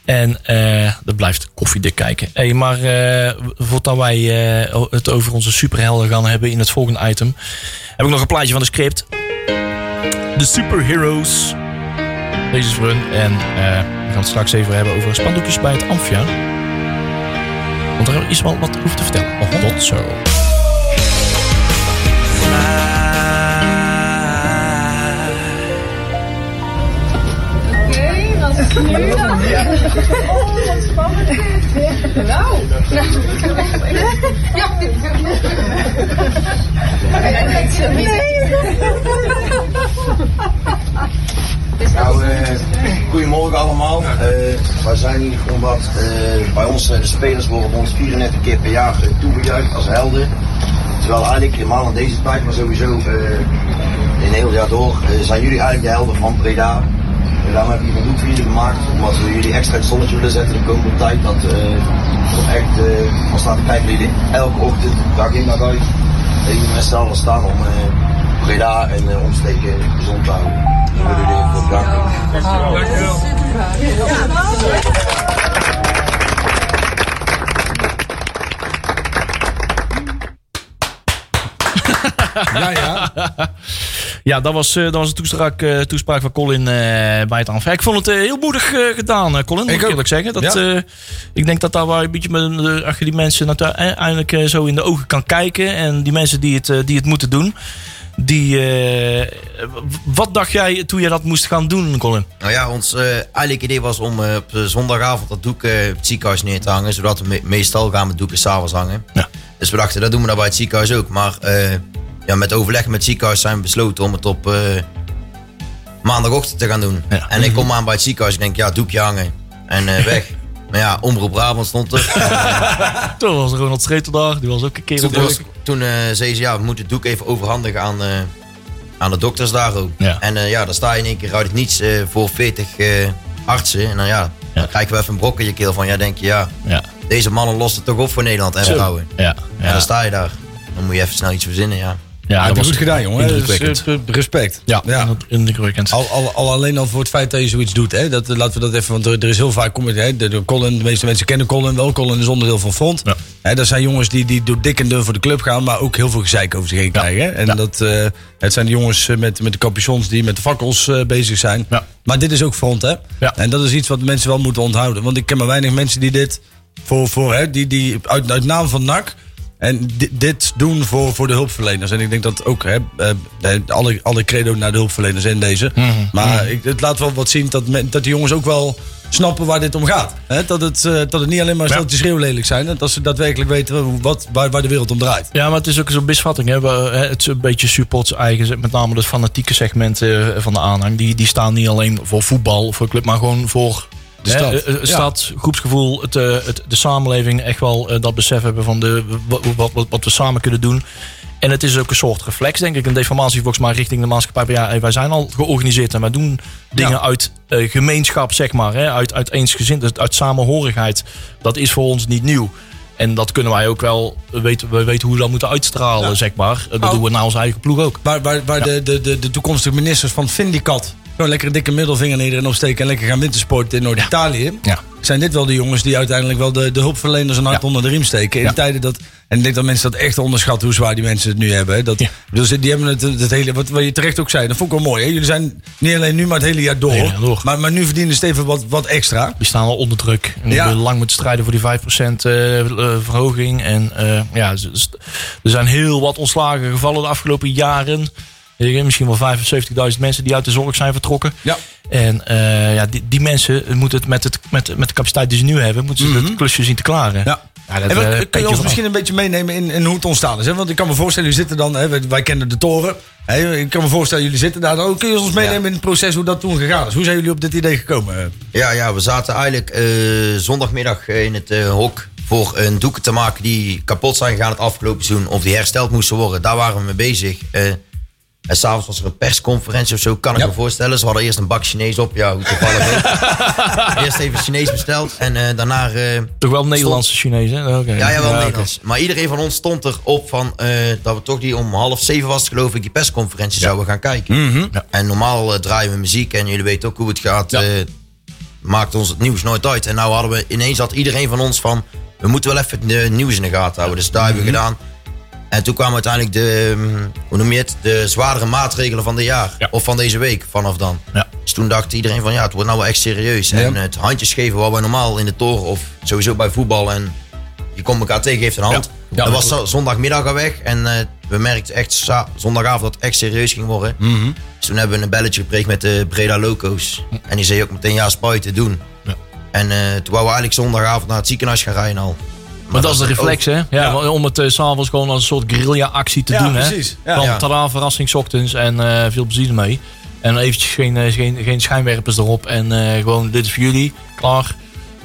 En eh dat blijft koffiedik kijken. Hey, maar eh, voordat wij eh, het over onze superhelden gaan hebben in het volgende item, heb ik nog een plaatje van de script. De Superheroes. Deze is hun. En eh, we gaan het straks even hebben over spandoekjes bij het Amphia. Want er is wel wat over te vertellen. Tot zo. Nu dan? Oh, spannend. Nou. Ja, Nou, eh, goedemorgen allemaal. Eh, wij zijn hier gewoon wat. eh, bij ons, eh, de spelers worden ons 34 keer per jaar toegejuicht als helden. Terwijl eigenlijk helemaal in deze tijd, maar sowieso in heel jaar door, zijn jullie eigenlijk de helden van Breda. En daarom heb ik hier voor jullie gemaakt, omdat we jullie extra het zonnetje willen zetten de komende tijd. Dat eh toch echt eh van staan te kijken jullie elke ochtend, dag in dag uit, even met z'n allen staan om eh, Breda en eh, omsteken gezond te houden. Dus we willen jullie voor bedanken. Ja, ja. Ja, dat was, eh, dat was een toespraak, eh, toespraak van Colin eh, bij het Amphia. Ik vond het heel moedig eh, gedaan, eh, Colin. Moet Ik ik eerlijk zeggen. Dat, Ja. eh, ik denk dat daar wel een beetje met, als je die mensen natu- eindelijk eh, zo in de ogen kan kijken. En die mensen die het, die het moeten doen. Die, eh, wat dacht jij toen je dat moest gaan doen, Colin? Nou ja, ons eh eigenlijk idee was om eh, op zondagavond dat doek op het ziekenhuis neer te hangen. Zodat we me- meestal gaan we doeken s'avonds hangen. Ja. Dus we dachten, dat doen we dan bij het ziekenhuis ook. Maar eh, ja, met overleg met het ziekenhuis zijn we besloten om het op eh, maandagochtend te gaan doen. Ja. En ik kom aan bij het ziekenhuis en denk, ja, doekje hangen. En eh, weg. maar ja, Omroep Brabant stond er. Toen was Ronald Streeter daar. Die was ook een keer toen was- toen eh, zei ze, ja, we moeten het doek even overhandigen aan, aan de dokters daar ook. Ja. En ja, dan sta je in één keer uit het niets voor 40 eh, artsen. En dan ja, dan krijgen we even een brok in je keel van, ja, denk je, ja, deze mannen lossen het toch op voor Nederland en vrouwen. Ja, En ja. dan sta je daar. Dan moet je even snel iets verzinnen, ja. Ja, dat was goed gedaan, jongen. Dus, eh, respect. Ja, ja. indrukwekkend. Al, al, al alleen al voor het feit dat je zoiets doet. Hè? Dat, laten we dat even, want er, er is heel vaak. Hè, de, de, Colin, de meeste mensen kennen Colin wel. Colin is onderdeel van Front. Ja. Hè, dat zijn jongens die, die door dik en dun voor de club gaan. Maar ook heel veel gezeik over zich heen krijgen. hè. En Ja. dat, eh, het zijn de jongens eh, met, met de capuchons die met de fakkels eh, bezig zijn. Maar dit is ook Front. Hè? En dat is iets wat mensen wel moeten onthouden. Want ik ken maar weinig mensen die dit voor, voor hè, die, die uit, uit naam van NAC. En di- dit doen voor, voor de hulpverleners. En ik denk dat ook hè, eh, alle, alle credo naar de hulpverleners in deze. Mhm. Maar ik, het laat wel wat zien dat, men, dat die jongens ook wel snappen waar dit om gaat. Hè? Dat, het, eh, dat het niet alleen maar Ja. steltjes schreeuwlelijk zijn. en Dat ze daadwerkelijk weten wat, waar, waar de wereld om draait. Ja, maar het is ook zo'n misvatting. Hè. Het is een beetje supports eigen, met name het fanatieke segment eh, van de aanhang. Die, die staan niet alleen voor voetbal, voor club, maar gewoon voor De stad. eh, eh, Ja. stad, groepsgevoel, het, eh, het, de samenleving. Echt wel dat besef hebben van de, wat, wat, wat, we samen kunnen doen. En het is ook een soort reflex, denk ik. Een deformatie volgens mij richting de maatschappij. Ja, wij zijn al georganiseerd en wij doen dingen Ja. uit gemeenschap, zeg maar. Hè, uit, uit eensgezind, uit samenhorigheid. Dat is voor ons niet nieuw. En dat kunnen wij ook wel weten. We weten hoe we dat moeten uitstralen, zeg maar. Dat doen we naar onze eigen ploeg ook. Waar, waar, waar de, de, de, de toekomstige ministers van Vindicat gewoon lekker een dikke middelvinger naar iedereen opsteken en lekker gaan wintersporten in Noord-Italië. Ja. Zijn dit wel de jongens die uiteindelijk wel de, de hulpverleners een hart Ja. onder de riem steken? In Ja. tijden dat. En ik denk dat mensen dat echt onderschatten hoe zwaar die mensen het nu hebben. hè. Dat, dus die hebben het, het hele. Wat, wat je terecht ook zei, dat vond ik wel mooi. Hè? Jullie zijn niet alleen nu, maar het hele jaar door. Hele jaar door. Maar, maar nu verdienen ze even wat, wat extra. Die staan al onder druk. En Ja. lang moeten strijden voor die 5% eh, eh, verhoging. En eh, ja, er zijn heel wat ontslagen gevallen de afgelopen jaren. Misschien wel 75.000 mensen die uit de zorg zijn vertrokken. Ja. En eh, ja, die, die mensen moeten het met, het met, met de capaciteit die ze nu hebben, moeten ze het klusje zien te klaren. Ja. Ja, dat, En wat- eh, kun je ons misschien een beetje meenemen in, in hoe het ontstaan is? Hè? Want ik kan me voorstellen, u zit er dan, hè, wij, wij kennen de toren. Hey, ik kan me voorstellen, jullie zitten daar. dan. Kun je ons meenemen in het proces hoe dat toen gegaan is? Hoe zijn jullie op dit idee gekomen? Ja, ja, we zaten eigenlijk eh, zondagmiddag in het eh, hok voor een doeken te maken die kapot zijn gegaan het afgelopen seizoen. Of die hersteld moesten worden. Daar waren we mee bezig. Eh, en s'avonds was er een persconferentie of zo, kan ik Ja. me voorstellen. Ze hadden eerst een bak Chinees op. Ja, hoe toevallig. Eerst even Chinees besteld. En eh, daarna... eh, Toch wel Nederlandse Chinees, hè? Ja, ja, wel. Nederlands. Maar iedereen van ons stond erop van eh, dat we toch die om half zeven was, geloof ik, die persconferentie zouden gaan kijken. Ja. En normaal draaien we muziek en jullie weten ook hoe het gaat. Maakt ons het nieuws nooit uit. En nou hadden we ineens had iedereen van ons van we moeten wel even het nieuws in de gaten houden. Dus daar hebben we gedaan. En toen kwamen uiteindelijk de, hm, hoe noem je het, de zwaardere maatregelen van dit jaar. Ja. Of van deze week vanaf dan. Ja. Dus toen dacht iedereen van ja, het wordt nou wel echt serieus. En het handjes geven wat wij normaal in de toren of sowieso bij voetbal en je komt elkaar tegen, geeft een hand. Ja, dat was zo- zondagmiddag al weg en eh, we merkten echt zondagavond dat het echt serieus ging worden. Mhm. Dus toen hebben we een belletje gekregen met de Breda Loco's. En die zei ook meteen ja, spuiten doen. Ja. En eh, toen wouden we eigenlijk zondagavond naar het ziekenhuis gaan rijden al. Maar dat is de reflex, hè? Ja, Ja. Om het s s'avonds gewoon als een soort guerrilla-actie te Ja, doen, precies. hè? Ja. Tada, verrassing 's ochtends en eh, veel plezier ermee. En eventjes geen, eh, geen, geen schijnwerpers erop en gewoon dit is voor jullie, klaar.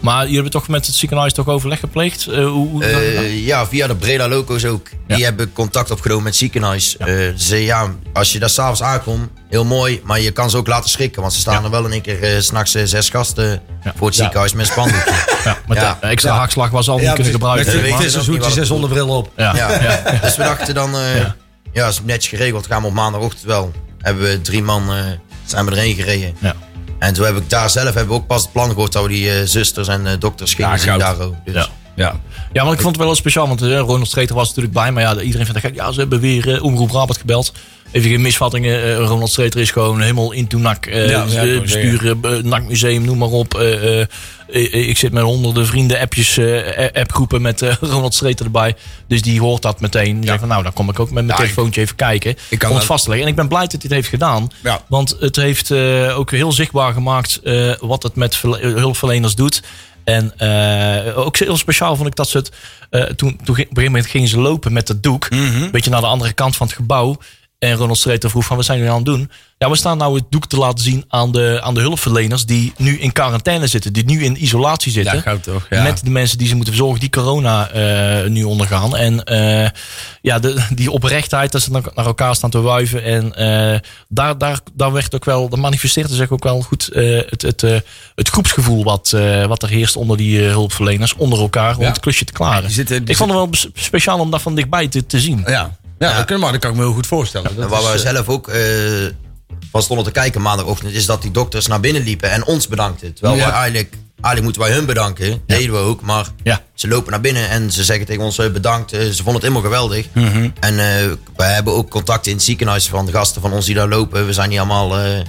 Maar jullie hebben toch met het ziekenhuis toch overleg gepleegd? Eh, hoe, hoe? Eh, ja, via de Breda Loco's ook. Die Ja. hebben contact opgenomen met het ziekenhuis. Eh, ze zeiden ja, als je daar s'avonds aankomt, heel mooi. Maar je kan ze ook laten schrikken. Want ze staan er wel in één keer 's s'nachts zes gasten voor het ziekenhuis met een spandoekje. ja, met ja. de extra Ja. hakslag was al niet kunnen gebruiken. Met weet een je ook vissershoedje, niet wat zes het zonder bril op. Ja. Ja. Ja. Dus we dachten dan, eh, Ja. ja. is netjes geregeld. Gaan we op maandagochtend wel. Hebben we drie man, zijn we erheen gereden. Ja. En toen heb ik daar zelf hebben we ook pas het plan gehoord dat we die eh, zusters en eh, dokters gingen Ja, zien daar ook. Dus, Ja. Ja. Ja, want ik vond het wel heel speciaal. Want eh, Ronald Streeter was natuurlijk bij. Maar ja, iedereen vindt het gek. Ja, ze hebben weer eh, Omroep Brabant gebeld. Even geen misvattingen. eh, Ronald Streeter is gewoon helemaal into NAC. eh, Ja, ja, bestuur, NAC Museum, noem maar op. Ik zit met honderden vrienden, appjes, appgroepen met Ronald Streeter erbij. Dus die hoort dat meteen. Zegt van, nou, dan kom ik ook met mijn Ja, telefoontje even kijken. ik kan om het dat- vast te leggen. En ik ben blij dat hij het heeft gedaan. Ja. Want het heeft ook heel zichtbaar gemaakt wat het met verle- hulpverleners doet. En eh, ook heel speciaal vond ik dat ze het. eh, toen, toen op een gegeven moment gingen ze lopen met het doek. Een beetje naar de andere kant van het gebouw. En Ronald Streeter vroeg van, wat zijn jullie aan het doen? Ja, we staan nou het doek te laten zien aan de, aan de hulpverleners... die nu in quarantaine zitten, die nu in isolatie zitten. Ja, toch, ja. Met de mensen die ze moeten verzorgen, die corona eh, nu ondergaan. En eh, ja, de, die oprechtheid, dat ze naar naar elkaar staan te wuiven. En eh, daar, daar, daar werd ook wel, dat manifesteerde zich ook wel goed het, het, het groepsgevoel wat, wat er heerst onder die hulpverleners. Onder elkaar, om Ja. het klusje te klaren. Zitten- ik vond het wel speciaal om dat van dichtbij te, te zien. Ja. Ja, Dat, kan, maar dat kan ik me heel goed voorstellen. En waar is, we eh, zelf ook eh, van stonden te kijken maandagochtend, is dat die dokters naar binnen liepen en ons bedankten. Terwijl wij eigenlijk, eigenlijk moeten wij hun bedanken, deden we ook. Maar Ja. ze lopen naar binnen en ze zeggen tegen ons bedankt. Ze vonden het helemaal geweldig. Mhm. En eh, wij hebben ook contact in het ziekenhuis van de gasten van ons die daar lopen. We zijn niet allemaal eh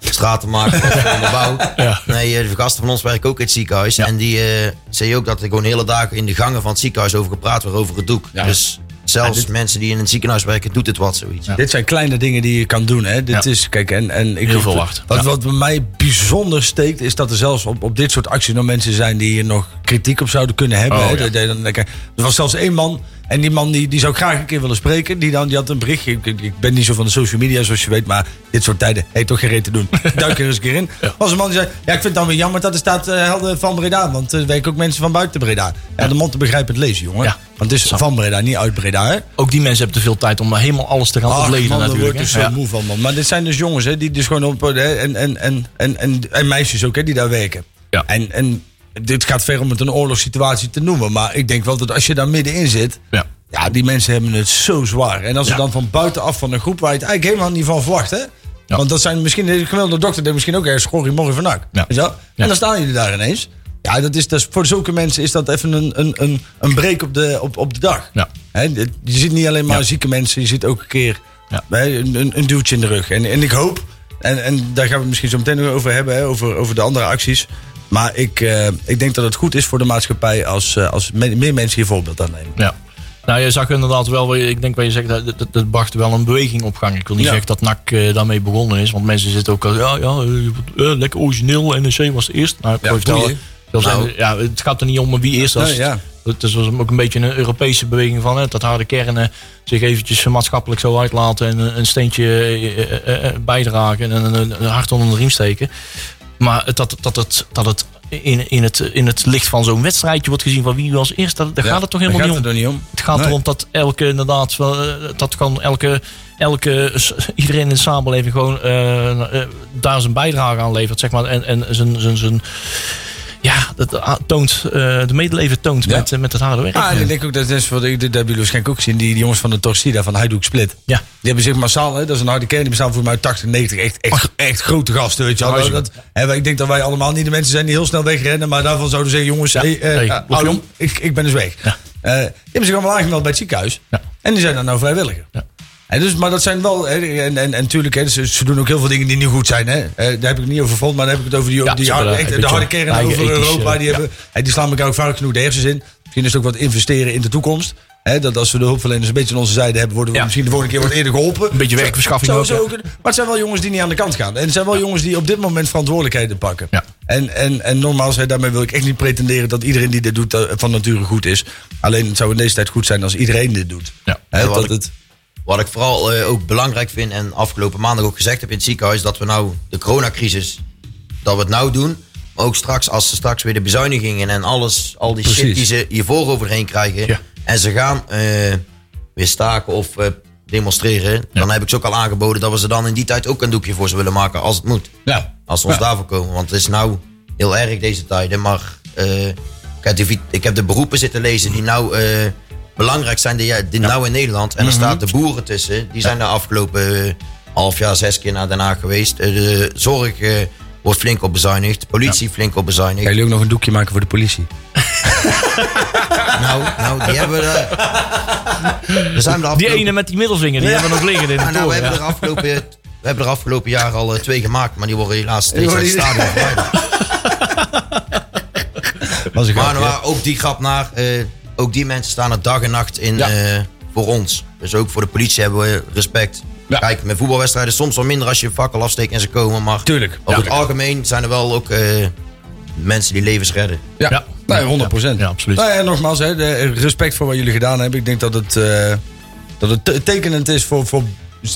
straten maken de bouw. Ja. Nee, de gasten van ons werken ook in het ziekenhuis. Ja. En die eh zei ook dat er gewoon de hele dagen in de gangen van het ziekenhuis over gepraat wordt, over het doek. Dus zelfs mensen die in een ziekenhuis werken, doet het wat zoiets. Dit zijn kleine dingen die je kan doen. Hè. Dit Ja. is, kijk, en, en ik Heel veel. Wat, Ja. wat bij mij bijzonder steekt, is dat er zelfs op, op dit soort acties nog mensen zijn die hier nog kritiek op zouden kunnen hebben. Oh, hè. Er was zelfs één man. En die man die, die zou ik graag een keer willen spreken. Die, dan, die had een berichtje. Ik, ik- ben niet zo van de social media zoals je weet. Maar dit soort tijden heeft toch geen reet te doen. Duik er eens een keer in. was een man die zei. Ja, ik vind het dan weer jammer dat er staat eh, helden van Breda. Want er werken ook mensen van buiten Breda. Ja, de mond te begrijpen het lezen, jongen. Ja. Want het is van Breda, niet uit Breda. Hè? Ook die mensen hebben te veel tijd om helemaal alles te gaan Ach, ontleden man, natuurlijk. word ik hè. zo Ja. moe van, man. Maar dit zijn dus jongens, hè, die dus gewoon op... Hè, en, en, en, en, en, en meisjes ook, hè, die daar werken. Ja. En, en dit gaat ver om het een oorlogssituatie te noemen. Maar ik denk wel dat als je daar middenin zit... Ja. Ja, die mensen hebben het zo zwaar. En als Ja. ze dan van buitenaf van een groep waar je het eigenlijk helemaal niet van verwacht, hè? Ja. Want dat zijn misschien, de gemiddelde dokter denkt misschien ook ergens. Ja. Weet je wel? Ja. En dan staan jullie daar ineens. Ja, dat is, dat is, voor zulke mensen is dat even een, een, een, een break op de, op, op de dag. Ja. Je ziet niet alleen maar zieke mensen, je ziet ook een keer een, duwtje in de rug. En, en ik hoop, en, en daar gaan we het misschien zo meteen nog over hebben, over, over de andere acties. Maar ik, eh, ik denk dat het goed is voor de maatschappij als, eh, als me- meer mensen hier voorbeeld aan nemen. Ja. Nou, je zag inderdaad wel, ik denk wat je zegt, dat, dat, dat bracht wel een beweging op gang. Ik wil niet Ja. zeggen dat NAC eh, daarmee begonnen is, want mensen zitten ook al, ja, ja, lekker origineel, NEC was het eerst. Nou, ik Ja, vertellen, Nou. ja, het gaat er niet om wie eerst was. Nee, ja. Het is ook een beetje een Europese beweging van hè, dat harde kernen zich eventjes maatschappelijk zo uitlaten en een, een steentje bijdragen en een hart onder de riem steken. Maar dat, dat, het, dat het in, in, het, in het licht van zo'n wedstrijdje wordt gezien van wie was eerst, dat, daar Ja, gaat het toch helemaal niet om. het niet om. Het gaat Nee. erom dat elke inderdaad, wel, eh, dat kan elke, elke iedereen in de samenleving gewoon eh, eh, daar zijn bijdrage aan levert, zeg maar, en, en zijn, zijn, zijn ja, dat ah, toont, eh, de medeleven toont Ja. met, eh, met het harde werk. Ah, en ik denk ook dat is wat ik, dat hebben jullie waarschijnlijk ook gezien. Die, die jongens van de Torcida van Hajduk Split. Ja. Die hebben zich massaal, hè, dat is een harde kern, die bestaan voor mij uit 80, 90. Echt, echt, echt grote gasten, weet je wel. Dat, hè, ik denk dat wij allemaal niet de mensen zijn die heel snel wegrennen. Maar daarvan zouden zeggen, jongens, Ja. hey, eh, Hey, ik, ik ben dus weg. Die hebben zich allemaal aangemeld bij het ziekenhuis. En die zijn dan nou vrijwilliger. Ja. En dus, maar dat zijn wel, hè, en, en, en natuurlijk, hè, ze, ze doen ook heel veel dingen die niet goed zijn. Hè. Eh, daar heb ik het niet over vond, maar dan heb ik het over die, Ja, die harde, echt, een de harde kern over ethisch, Europa. Die, ja. hebben, hè, die slaan elkaar ook vaak genoeg de hersens in. Misschien is het ook wat investeren in de toekomst. Hè, dat als we de hulpverleners een beetje aan onze zijde hebben, worden we Ja. misschien de volgende keer wat eerder geholpen. Een beetje werkverschaffing Zo, ook, zo ja. ook. Maar het zijn wel jongens die niet aan de kant gaan. En het zijn wel jongens die op dit moment verantwoordelijkheden pakken. Ja. En, en, en nogmaals, hè, daarmee wil ik echt niet pretenderen dat iedereen die dit doet eh, van nature goed is. Alleen het zou in deze tijd goed zijn als iedereen dit doet. Ja. Hè, dat ik- het, Wat ik vooral eh, ook belangrijk vind en afgelopen maandag ook gezegd heb in het ziekenhuis, dat we nou de coronacrisis, dat we het nou doen. Maar ook straks, als ze straks weer de bezuinigingen en alles, al die shit die ze hiervoor overheen krijgen. Ja. En ze gaan eh, weer staken of eh, demonstreren. Dan heb ik ze ook al aangeboden dat we ze dan in die tijd ook een doekje voor ze willen maken als het moet. ja. Als we ons daarvoor komen. Want het is nou heel erg deze tijden. Maar ik, heb de, ik heb de beroepen zitten lezen die nou belangrijk zijn. Die, die nou in Nederland. En er staat de boeren tussen. Die zijn de afgelopen eh, half jaar, zes keer naar Den Haag geweest. Eh, de zorg eh, wordt flink op bezuinigd. De politie flink op bezuinigd. Gaan jullie ook nog een doekje maken voor de politie? Nou, nou, die hebben we. We zijn de Die ene met die middelvinger, die hebben we nog liggen in de nou, we hebben er afgelopen, we hebben er afgelopen jaar al twee gemaakt. Maar die worden helaas steeds uit het stadion verwijderd. Was ik Maar, ja. maar ook die grap naar, eh, ook die mensen staan er dag en nacht in Ja. eh, voor ons. Dus ook voor de politie hebben we respect. Ja. Kijk, met voetbalwedstrijden soms wel minder als je fakkel afsteekt en ze komen. Maar Tuurlijk. over Ja. het algemeen zijn er wel ook eh, mensen die levens redden. Ja, Ja. Nee, 100 procent. Ja, absoluut. Nou ja, nogmaals, hè, de, respect voor wat jullie gedaan hebben. Ik denk dat het, eh, dat het te- tekenend is voor, voor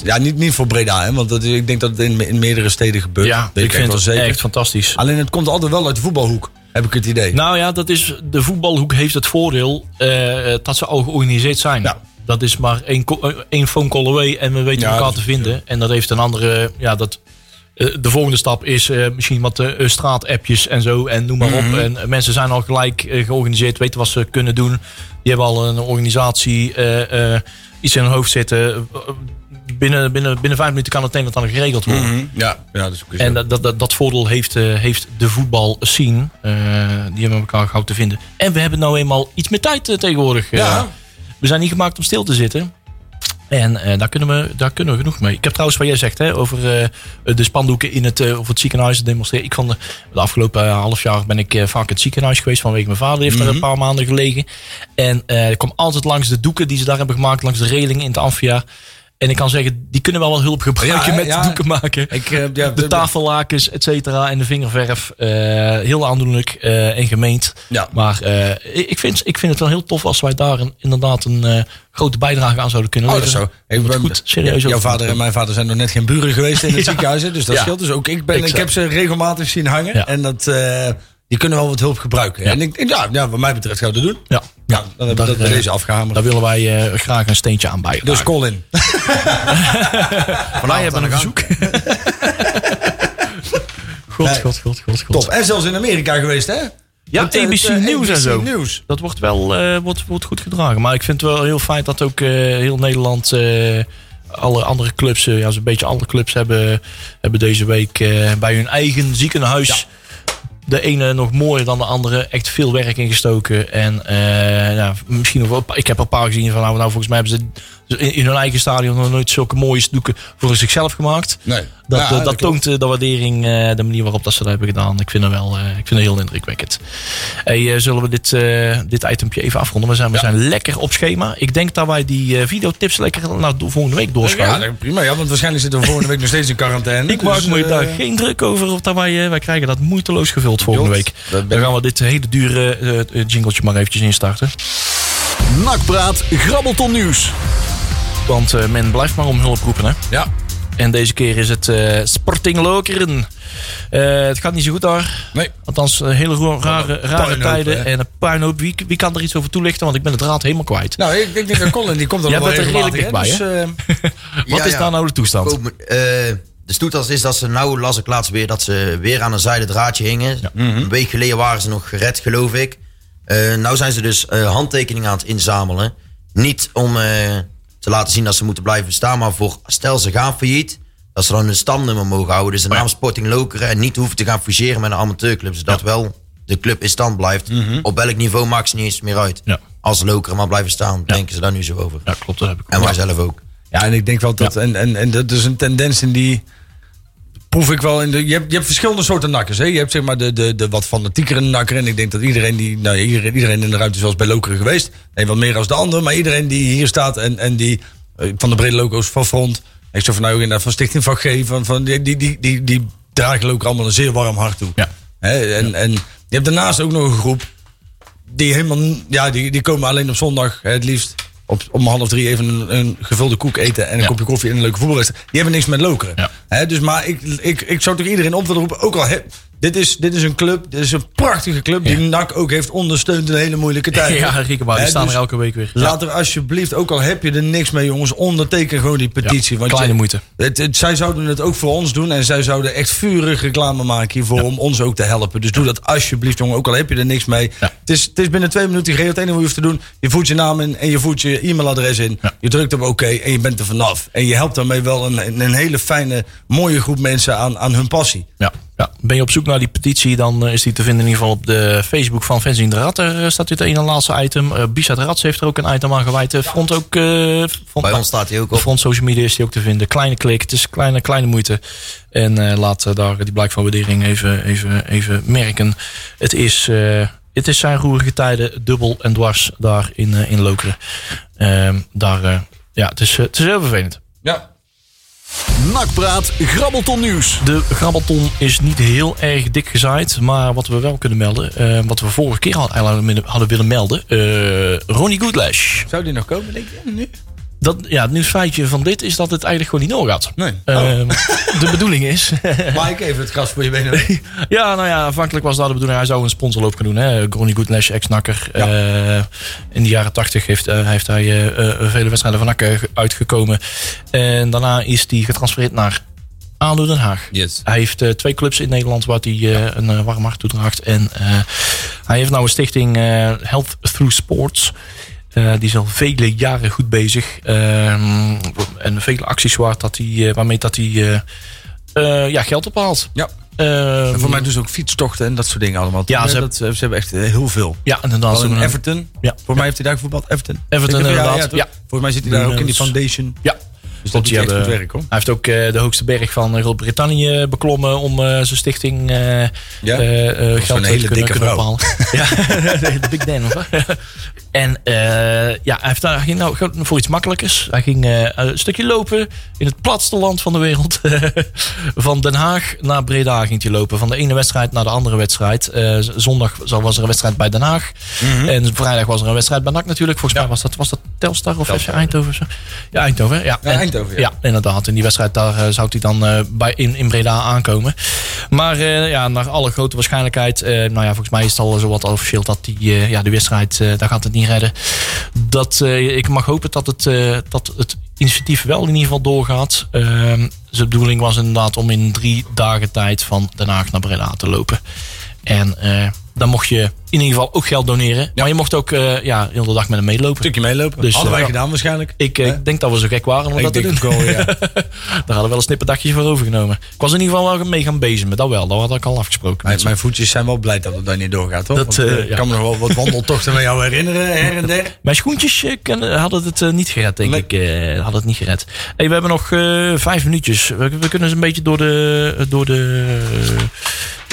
ja, niet, niet voor Breda, hè, want dat, ik denk dat het in, in meerdere steden gebeurt. Ja, ik vind wel het zeker. echt fantastisch. Alleen het komt altijd wel uit de voetbalhoek, heb ik het idee. Nou ja, dat is, de voetbalhoek heeft het voordeel eh, dat ze al georganiseerd zijn. Ja. Dat is maar één, eh, één phone call away en we weten Ja, elkaar te vinden. En dat heeft een andere, ja, dat, eh, de volgende stap is eh, misschien wat eh, straatappjes en zo en noem maar Mhm. op. En eh, mensen zijn al gelijk eh, georganiseerd, weten wat ze kunnen doen. Die hebben al een organisatie, eh, eh, iets in hun hoofd zitten. Binnen, binnen, binnen vijf minuten kan het een en ander geregeld worden. Mhm. ja, ja, dat is ook. En dat, dat, dat voordeel heeft, eh, heeft de voetbal scene. eh, die hebben elkaar gauw te vinden. En we hebben nou eenmaal iets meer tijd eh, tegenwoordig. Ja. we zijn niet gemaakt om stil te zitten. En daar, kunnen we, daar kunnen we genoeg mee. Ik heb trouwens wat jij zegt hè, over de spandoeken in het, of het ziekenhuis demonstreren. Ik vond de, de afgelopen half jaar ben ik vaak het ziekenhuis geweest. Vanwege mijn vader heeft er een paar maanden gelegen. En ik kwam altijd langs de doeken die ze daar hebben gemaakt. Langs de reling in het amfia. En ik kan zeggen, die kunnen wel wat hulp gebruiken Ja, met ja. de doeken maken. Ik, eh, ja, De tafellakens, et cetera, en de vingerverf. eh, heel aandoenlijk eh, en gemeend. Ja. Maar ik, vind, ik vind het wel heel tof als wij daar een, inderdaad een grote bijdrage aan zouden kunnen Oh, leveren. zo. Ik ben- goed, serieus Jouw vader en mijn vader zijn nog net geen buren geweest in het ziekenhuis. Dus dat scheelt. Dus ook ik, ben, ik heb ze regelmatig zien hangen. En dat, die kunnen wel wat hulp gebruiken. En ik, ja, ja, wat mij betreft gaan we dat doen. Ja, Ja, dan hebben we Daar, dat bij eh, deze afgehamerd. daar willen wij eh, graag een steentje aan bijdragen. Dus Colin. wij hebben een verzoek. God, Nee. god, god, god, god. Top. En zelfs in Amerika geweest, hè? Ja, Het, eh, ABC het, Nieuws en zo. Nieuws. Dat wordt wel eh, wordt, wordt goed gedragen. Maar ik vind het wel heel fijn dat ook eh, heel Nederland... eh, alle andere clubs, ja, zo'n beetje alle clubs hebben, hebben deze week eh, bij hun eigen ziekenhuis... De ene nog mooier dan de andere. Echt veel werk ingestoken. En eh, ja, misschien nog wel. Ik heb een paar gezien van. Nou, nou, volgens mij hebben ze in, in hun eigen stadion nog nooit zulke mooie doeken voor zichzelf gemaakt. Nee. Dat, Ja, dat dat klopt. toont eh, de waardering, eh, de manier waarop dat ze dat hebben gedaan. Ik vind het wel eh, ik vind het heel indrukwekkend. Hey, zullen we dit, eh dit itempje even afronden? We zijn, we zijn lekker op schema. Ik denk dat wij die eh, videotips lekker naar de volgende week Ja, doorschuiven. dat- prima. Ja, want waarschijnlijk zitten we volgende week nog steeds in quarantaine. Ik maak Dus, me daar geen druk over. Of dat wij, wij krijgen dat moeiteloos gevuld volgende week. Dan gaan we dit hele dure eh, jingletje maar eventjes instarten. Nakpraat, grabbelton nieuws. Want eh, men blijft maar om hulp roepen. Hè? Ja. En deze keer is het eh, Sporting Lokeren. Eh, het gaat niet zo goed daar. Nee. Althans, hele ro- rare, rare puinhoop, tijden hè? en een puinhoop. Wie, wie kan er iets over toelichten? Want ik ben het raad helemaal kwijt. Nou, ik, ik denk dat Colin, die komt er wel er redelijk dichtbij? Dus, eh, Wat Ja, is ja. daar nou de toestand? Eh, de stoeters is dat ze nou, las ik laatst weer, dat ze weer aan een zijde draadje hingen. Een week geleden waren ze nog gered, geloof ik. Eh nou zijn ze dus eh, handtekeningen aan het inzamelen. Niet om eh, te laten zien dat ze moeten blijven bestaan, maar voor stel ze gaan failliet. Dat ze dan hun stamnummer mogen houden. Dus de naam Sporting Lokeren en niet hoeven te gaan fuseren met een amateurclub. Zodat wel de club in stand blijft. Op welk niveau maakt ze niet eens meer uit. Ja. Als Lokeren maar blijven staan, denken ze daar nu zo over. Ja, klopt. Dat heb ik. En wij zelf ook. Ja, en ik denk wel dat, en, en, en dat is een tendens in die, proef ik wel in de, je hebt, je hebt verschillende soorten nakkers, hè. Je hebt zeg maar de, de, de wat fanatiekere nakker, en ik denk dat iedereen die, nou iedereen, iedereen in de ruimte is wel eens bij Lokeren geweest, nee, wat meer als de ander, maar iedereen die hier staat en, en die, eh, van de brede logo's van Front, ik zo van nou inderdaad van Stichting van G, van, van die, die, die, die, die dragen Lokeren allemaal een zeer warm hart toe. Ja. Hè, en, en je hebt daarnaast ook nog een groep die helemaal, ja, die, die komen alleen op zondag hè, het liefst op, om half drie even een, een gevulde koek eten en een Ja. kopje koffie en een leuke voetbalwedstrijd. Die hebben niks met lokeren. Ja. Dus maar ik, ik, ik zou toch iedereen op willen roepen, ook al heb, dit is, dit is een club, dit is een prachtige club die NAC ook heeft ondersteund in een hele moeilijke tijd. Ja, Riekenbouw, die Hè, staan dus er elke week weer. Laat er alsjeblieft, ook al heb je er niks mee jongens, onderteken gewoon die petitie. Want kleine je- moeite. Het, het- zij zouden het ook voor ons doen en zij zouden echt vurig reclame maken hiervoor om ons ook te helpen. Dus doe dat alsjeblieft jongen, ook al heb je er niks mee. Ja. Het, is, het is binnen twee minuten geregeld. Het enige wat je hoeft te doen, je voert je naam in en je voert je e-mailadres in. Ja. Je drukt op oké en je bent er vanaf. En je helpt daarmee wel een, een, een hele fijne, mooie groep mensen aan, aan hun passie. Ja, ja. Ben je op zoek naar die petitie, dan eh, is die te vinden in ieder geval op de Facebook van Fans in de Rad. Daar eh, staat dit een en laatste item. Uh, Bisa de Rats heeft er ook een item aan gewijd. De Front ook. eh, front, Bij ons staat hij ook de op. Front Social Media is die ook te vinden. Kleine klik, het is kleine, kleine moeite. En eh, laat eh, daar die blijk van waardering even, even, even merken. Het is, eh, het is zijn roerige tijden, dubbel en dwars daar in, eh, in Lokeren. Ehm, daar, eh, ja, het is, eh, het is heel vervelend. Ja. Nakpraat, grabbelton nieuws. De grabbelton is niet heel erg dik gezaaid. Maar wat we wel kunnen melden. eh, wat we vorige keer al eigenlijk hadden willen melden. eh, Ronnie Goodlash. Zou die nog komen, denk je? Nu? Dat, ja, het nieuwsfeitje van dit is dat het eigenlijk gewoon niet doorgaat. Nee. Eh, De bedoeling is. Mike, even het gras voor je benen. ja, nou ja, aanvankelijk was dat de bedoeling. Hij zou een sponsorloop gaan doen. Hè? Ronnie Goodlash, ex-nakker. Eh, in de jaren tachtig heeft, eh, heeft hij eh, vele wedstrijden van nakker uitgekomen. En daarna is hij getransfereerd naar ADO Den Haag. Yes. Hij heeft twee clubs in Nederland waar hij een warm hart toedraagt. En hij heeft nou een stichting Health Through Sports. Eh, die is al vele jaren goed bezig. Ehm, en vele acties waar dat hij, eh, waarmee dat hij eh, ja, geld ophaalt. Ja. Ehm, En voor mij dus ook fietstochten en dat soort dingen allemaal. Ja, Ja, ze hebben echt heel veel. ja, inderdaad. Al in zo'n- Everton. Ja. Voor mij heeft hij daar gevoetbald. Everton. Everton, inderdaad. toch? Ja. Volgens mij zit hij daar ook in die foundation. Ja. Dus dat die hebben- goed werk hoor. Hij heeft ook de hoogste berg van Groot-Brittannië beklommen om eh, zijn stichting eh Ja? geld een te kunnen, kunnen ophalen. ja, de Big Dan. hoor. en eh, ja, hij, heeft daar, hij ging nou voor iets makkelijkers. Hij ging eh, een stukje lopen in het platste land van de wereld. van Den Haag naar Breda ging hij lopen. Van de ene wedstrijd naar de andere wedstrijd. Z- zondag was er een wedstrijd bij Den Haag. Mhm. En vrijdag was er een wedstrijd bij NAC natuurlijk. Volgens mij was dat, was dat Telstar of FC Eindhoven. zo? Ja, Eindhoven. Ja, Ja, En- Eindhoven, ja. ja, inderdaad. In die wedstrijd daar zou hij dan bij, in, in Breda aankomen. Maar ja, naar alle grote waarschijnlijkheid. nou ja, volgens mij is het al zowat officieel dat die, ja, de wedstrijd, daar gaat het niet redden. Dat, eh, ik mag hopen dat het, eh, dat het initiatief wel in ieder geval doorgaat. Ehm, zijn bedoeling was inderdaad om in drie dagen tijd van Den Haag naar Breda te lopen. En eh, dan mocht je in ieder geval ook geld doneren. Maar je mocht ook eh, ja, heel de dag met hem meelopen. stukje meelopen. Dus, Hadden wij eh, gedaan waarschijnlijk. Ik denk dat we zo gek waren om Ik dat te doen. wel, ja. Daar hadden we wel een snipperdagje voor overgenomen. Ik was in ieder geval wel mee gaan bezemen. Dat wel, dat had ik al afgesproken. Mijn, mijn voetjes zijn wel blij dat het daar niet doorgaat, toch? Dat, Want, eh, ik ja. kan me nog wel wat wandeltochten met jou herinneren, her en der. Mijn schoentjes hadden het niet gered, denk Nee. ik. hadden het niet gered. Hey, we hebben nog vijf minuutjes. We, we kunnen eens een beetje door de, door de,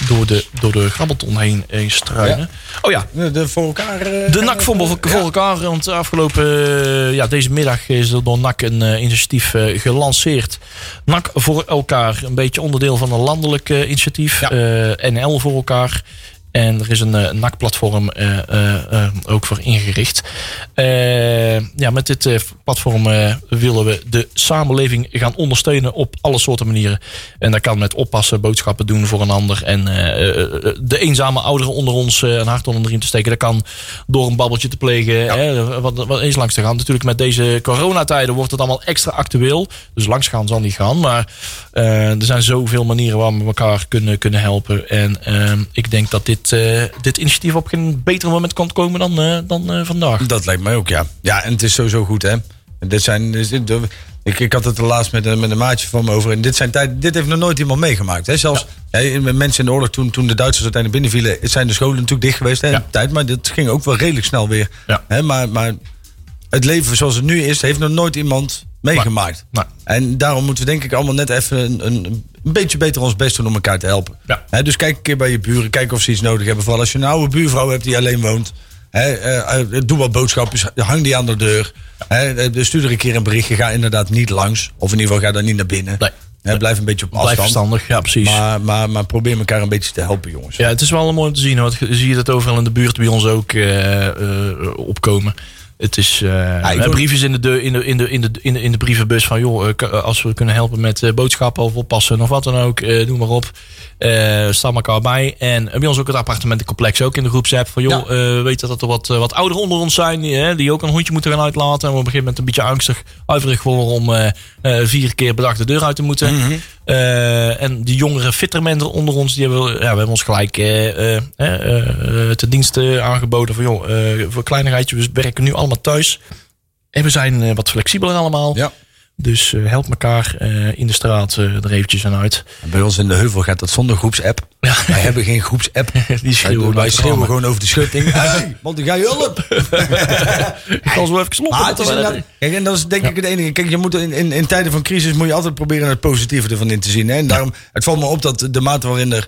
door de, door de grabbelton heen, heen struinen. Oh ja, De, de voor elkaar... eh, de NAC voor, voor elkaar. Want afgelopen, eh, ja, deze middag is er door NAC een eh, initiatief gelanceerd. NAC voor elkaar. Een beetje onderdeel van een landelijk initiatief. Ja. NL voor elkaar. En er is een eh, NAC-platform eh, eh, ook voor ingericht. Ja, met dit platform willen we de samenleving gaan ondersteunen op alle soorten manieren. En dat kan met oppassen, boodschappen doen voor een ander. En de eenzame ouderen onder ons een hart onder de riem te steken. Dat kan door een babbeltje te plegen. Hè, wat, wat eens langs te gaan. Natuurlijk met deze coronatijden wordt het allemaal extra actueel. Dus langs gaan zal niet gaan. Maar er zijn zoveel manieren waar we elkaar kunnen, kunnen helpen. En eh, ik denk dat dit, eh, dit initiatief op geen beter moment kan komen dan, eh, dan eh, vandaag. Dat lijkt mij ook, ja. Ja, en het is sowieso goed, hè. Dit zijn, dus dit- ik, ik had het er laatst met, een- met een maatje van me over. En dit, zijn tijd, dit heeft nog nooit iemand meegemaakt. Hè. Zelfs hè, met mensen in de oorlog, toen, toen de Duitsers uiteindelijk binnenvielen... zijn de scholen natuurlijk dicht geweest hè, Ja. tijd. Maar dat ging ook wel redelijk snel weer. Ja. Hè, maar, maar het leven zoals het nu is, heeft nog nooit iemand meegemaakt. Nee. En daarom moeten we denk ik allemaal net even een, een, een beetje beter ons best doen om elkaar te helpen. Ja. Dus kijk een keer bij je buren, kijk of ze iets nodig hebben. Vooral als je een oude buurvrouw hebt die alleen woont. Eh, eh, doe wat boodschapjes, hang die aan de deur. Eh, stuur er een keer een berichtje, ga inderdaad niet langs. Of in ieder geval ga daar niet naar binnen. Nee. Blijf een beetje op Blijf afstand. verstandig, ja precies. Maar, maar, maar probeer elkaar een beetje te helpen, jongens. Ja, het is wel mooi om te zien. Want je ziet het overal in de buurt bij ons ook opkomen. Het is eh, eh, word- briefjes in de, in, de, in, de, in, de, in, de, in de brievenbus van joh, eh, k- als we kunnen helpen met eh, boodschappen of oppassen of wat dan ook, eh, noem maar op. Eh sta elkaar bij. En bij ons ook het appartementencomplex ook in de groepsapp van joh, eh, weet dat er wat, eh, wat ouderen onder ons zijn die, hè, die ook een hondje moeten gaan uitlaten. En we op een gegeven moment een beetje angstig, huiverig worden om eh, eh, vier keer per dag de deur uit te moeten. Eh, en die jongere fitter mensen onder ons, die hebben, ja, we hebben ons gelijk eh, eh, eh, eh, ten dienste aangeboden van joh, eh, voor een kleinigheidje, we werken nu allemaal thuis. En we zijn eh, wat flexibeler allemaal. Ja. Dus eh, help elkaar eh, in de straat eh, er eventjes aan uit. Bij ons in de heuvel gaat dat zonder groepsapp. Ja. Wij hebben geen groepsapp. Die schreeuwen wij schreeuwen gewoon over de schutting. Hey, want ik ga je hulp. Ik kan zo even sloppen. En dat is denk ik het enige. Kijk, je moet in, in, in tijden van crisis moet je altijd proberen het positieve ervan in te zien. Hè? En daarom, het valt me op dat de mate waarin er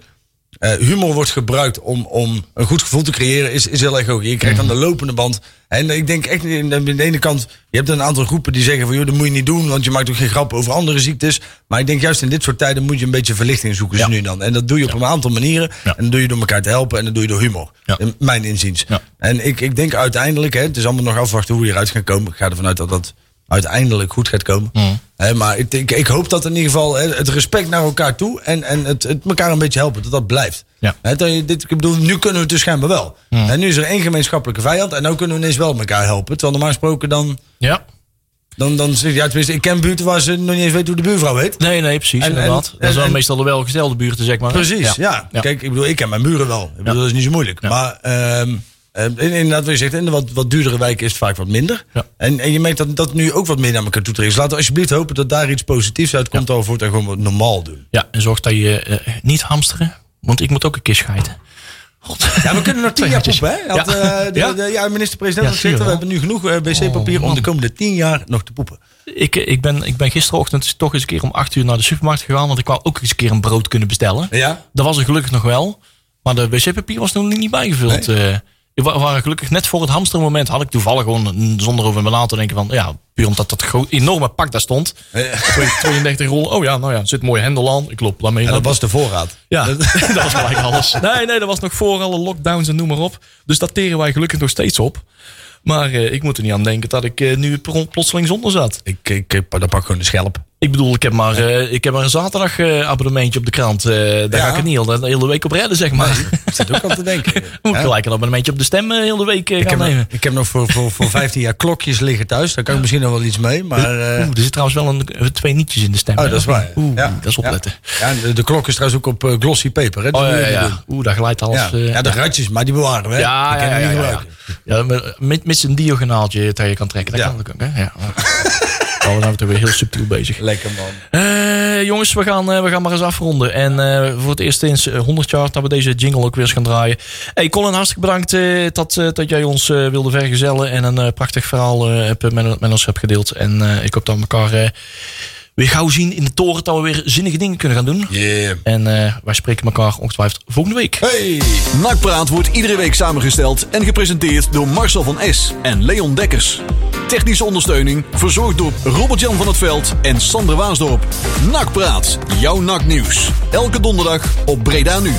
eh, humor wordt gebruikt om, om een goed gevoel te creëren, is, is heel erg hoog. Je krijgt aan de lopende band. En ik denk echt, aan de ene kant, je hebt een aantal groepen die zeggen van, joh, dat moet je niet doen, want je maakt ook geen grap over andere ziektes. Maar ik denk juist in dit soort tijden moet je een beetje verlichting zoeken, nu dan. En dat doe je op een aantal manieren. Ja. En dat doe je door elkaar te helpen en dat doe je door humor. Ja. In mijn inziens. En ik, ik denk uiteindelijk, hè, het is allemaal nog afwachten hoe je eruit gaat komen. Ik ga ervan uit dat dat uiteindelijk goed gaat komen. Mm. Maar ik, ik, ik hoop dat in ieder geval het respect naar elkaar toe en, en het, het elkaar een beetje helpen, dat dat blijft. Ja. Hè, dat je, dit, ik bedoel, nu kunnen we het dus schijnbaar wel. En nu is er één gemeenschappelijke vijand en nu kunnen we ineens wel elkaar helpen. Terwijl normaal gesproken dan, Ja. dan, dan zeg ja, tenminste, ik ken buurten waar ze nog niet eens weten hoe de buurvrouw heet. Nee, nee, precies. En- en- inderdaad. dat en- zijn en- meestal de welgestelde buurten, zeg maar. Precies, ja. Ja. Kijk, ik bedoel, ik ken mijn buren wel. Ik bedoel, dat is niet zo moeilijk. Maar ehm, eh, inderdaad, wat je zegt, in de wat, wat duurdere wijken is het vaak wat minder. Ja. En, en je merkt dat dat nu ook wat meer naar elkaar toe trekt. Dus laten we alsjeblieft hopen dat daar iets positiefs uitkomt. Dat we voortaan gewoon wat normaal doen. Ja, en zorg dat je eh, niet hamsteren. Want ik moet ook een keer scheiden. God. Ja, we kunnen nog tien jaar poepen, hè? Had, Ja. eh, de, Ja. de, ja, minister-president Ja, gezegd, we hebben nu genoeg eh, wc-papier Oh, om de komende tien jaar nog te poepen. Ik, eh, ik, ben, ik ben gisterochtend toch eens een keer om acht uur naar de supermarkt gegaan. Want ik wou ook eens een keer een brood kunnen bestellen. Ja? Dat was er gelukkig nog wel. Maar de wc-papier was nog niet bijgevuld. We wa- waren gelukkig net voor het hamstermoment. Had ik toevallig gewoon zonder over me na te denken van... Ja, puur omdat dat enorme pak daar stond. Twee- 32 rollen. Oh ja, nou ja, zit een mooie hendel aan. Ik loop daarmee En dat was de voorraad. Ja, dat was gelijk alles. Nee, nee, dat was nog voor alle lockdowns en noem maar op. Dus dat teren wij gelukkig nog steeds op. Maar eh, ik moet er niet aan denken dat ik eh, nu plotseling zonder zat. Ik, ik, ik dan pak gewoon de schelp. Ik bedoel, ik heb maar, eh, ik heb maar een zaterdag eh, abonnementje op de krant. eh, daar Ja. ga ik het niet al de hele week op redden, zeg maar. Ik zit ook aan te denken. Moet ik gelijk een abonnementje op de stem heel de week Ik gaan heb, nemen. ik heb nog voor, voor, voor 15 jaar klokjes liggen thuis. Daar kan ik misschien nog wel iets mee. Maar eh, Oeh, er zit trouwens wel een, twee nietjes in de stem. Oh, hè, dat is waar. Oeh, Ja. dat is opletten. ja, de, de klok is trouwens ook op glossy paper. Hè? Oh ja, moet ja, ja. Oeh, dat glijdt alles. Ja. ja, de ratjes, maar die bewaren we. Ja, ja, ja, ja, ja. met, met, zijn diagonaaltje dat je kan trekken. Dat kan ook. Hè? Ja. Dan zijn we toch weer heel subtiel bezig. Lekker man. Eh, jongens, we gaan, eh, we gaan maar eens afronden. En eh, voor het eerst sinds eh, 100 jaar dat we deze jingle ook weer eens gaan draaien. Hey Colin, hartstikke bedankt dat, dat jij ons wilde vergezellen. En een prachtig verhaal hebt, met, met ons hebt gedeeld. En ik hoop dat we elkaar weer gauw zien in de toren. Dat we weer zinnige dingen kunnen gaan doen. Yeah. En eh, wij spreken elkaar ongetwijfeld volgende week. Hey. Nakpraat wordt iedere week samengesteld en gepresenteerd door Marcel van S. en Leon Dekkers. Technische ondersteuning verzorgd door Robert-Jan van het Veld en Sander Waasdorp. Nakpraat, jouw naknieuws. Elke donderdag op Breda Nu.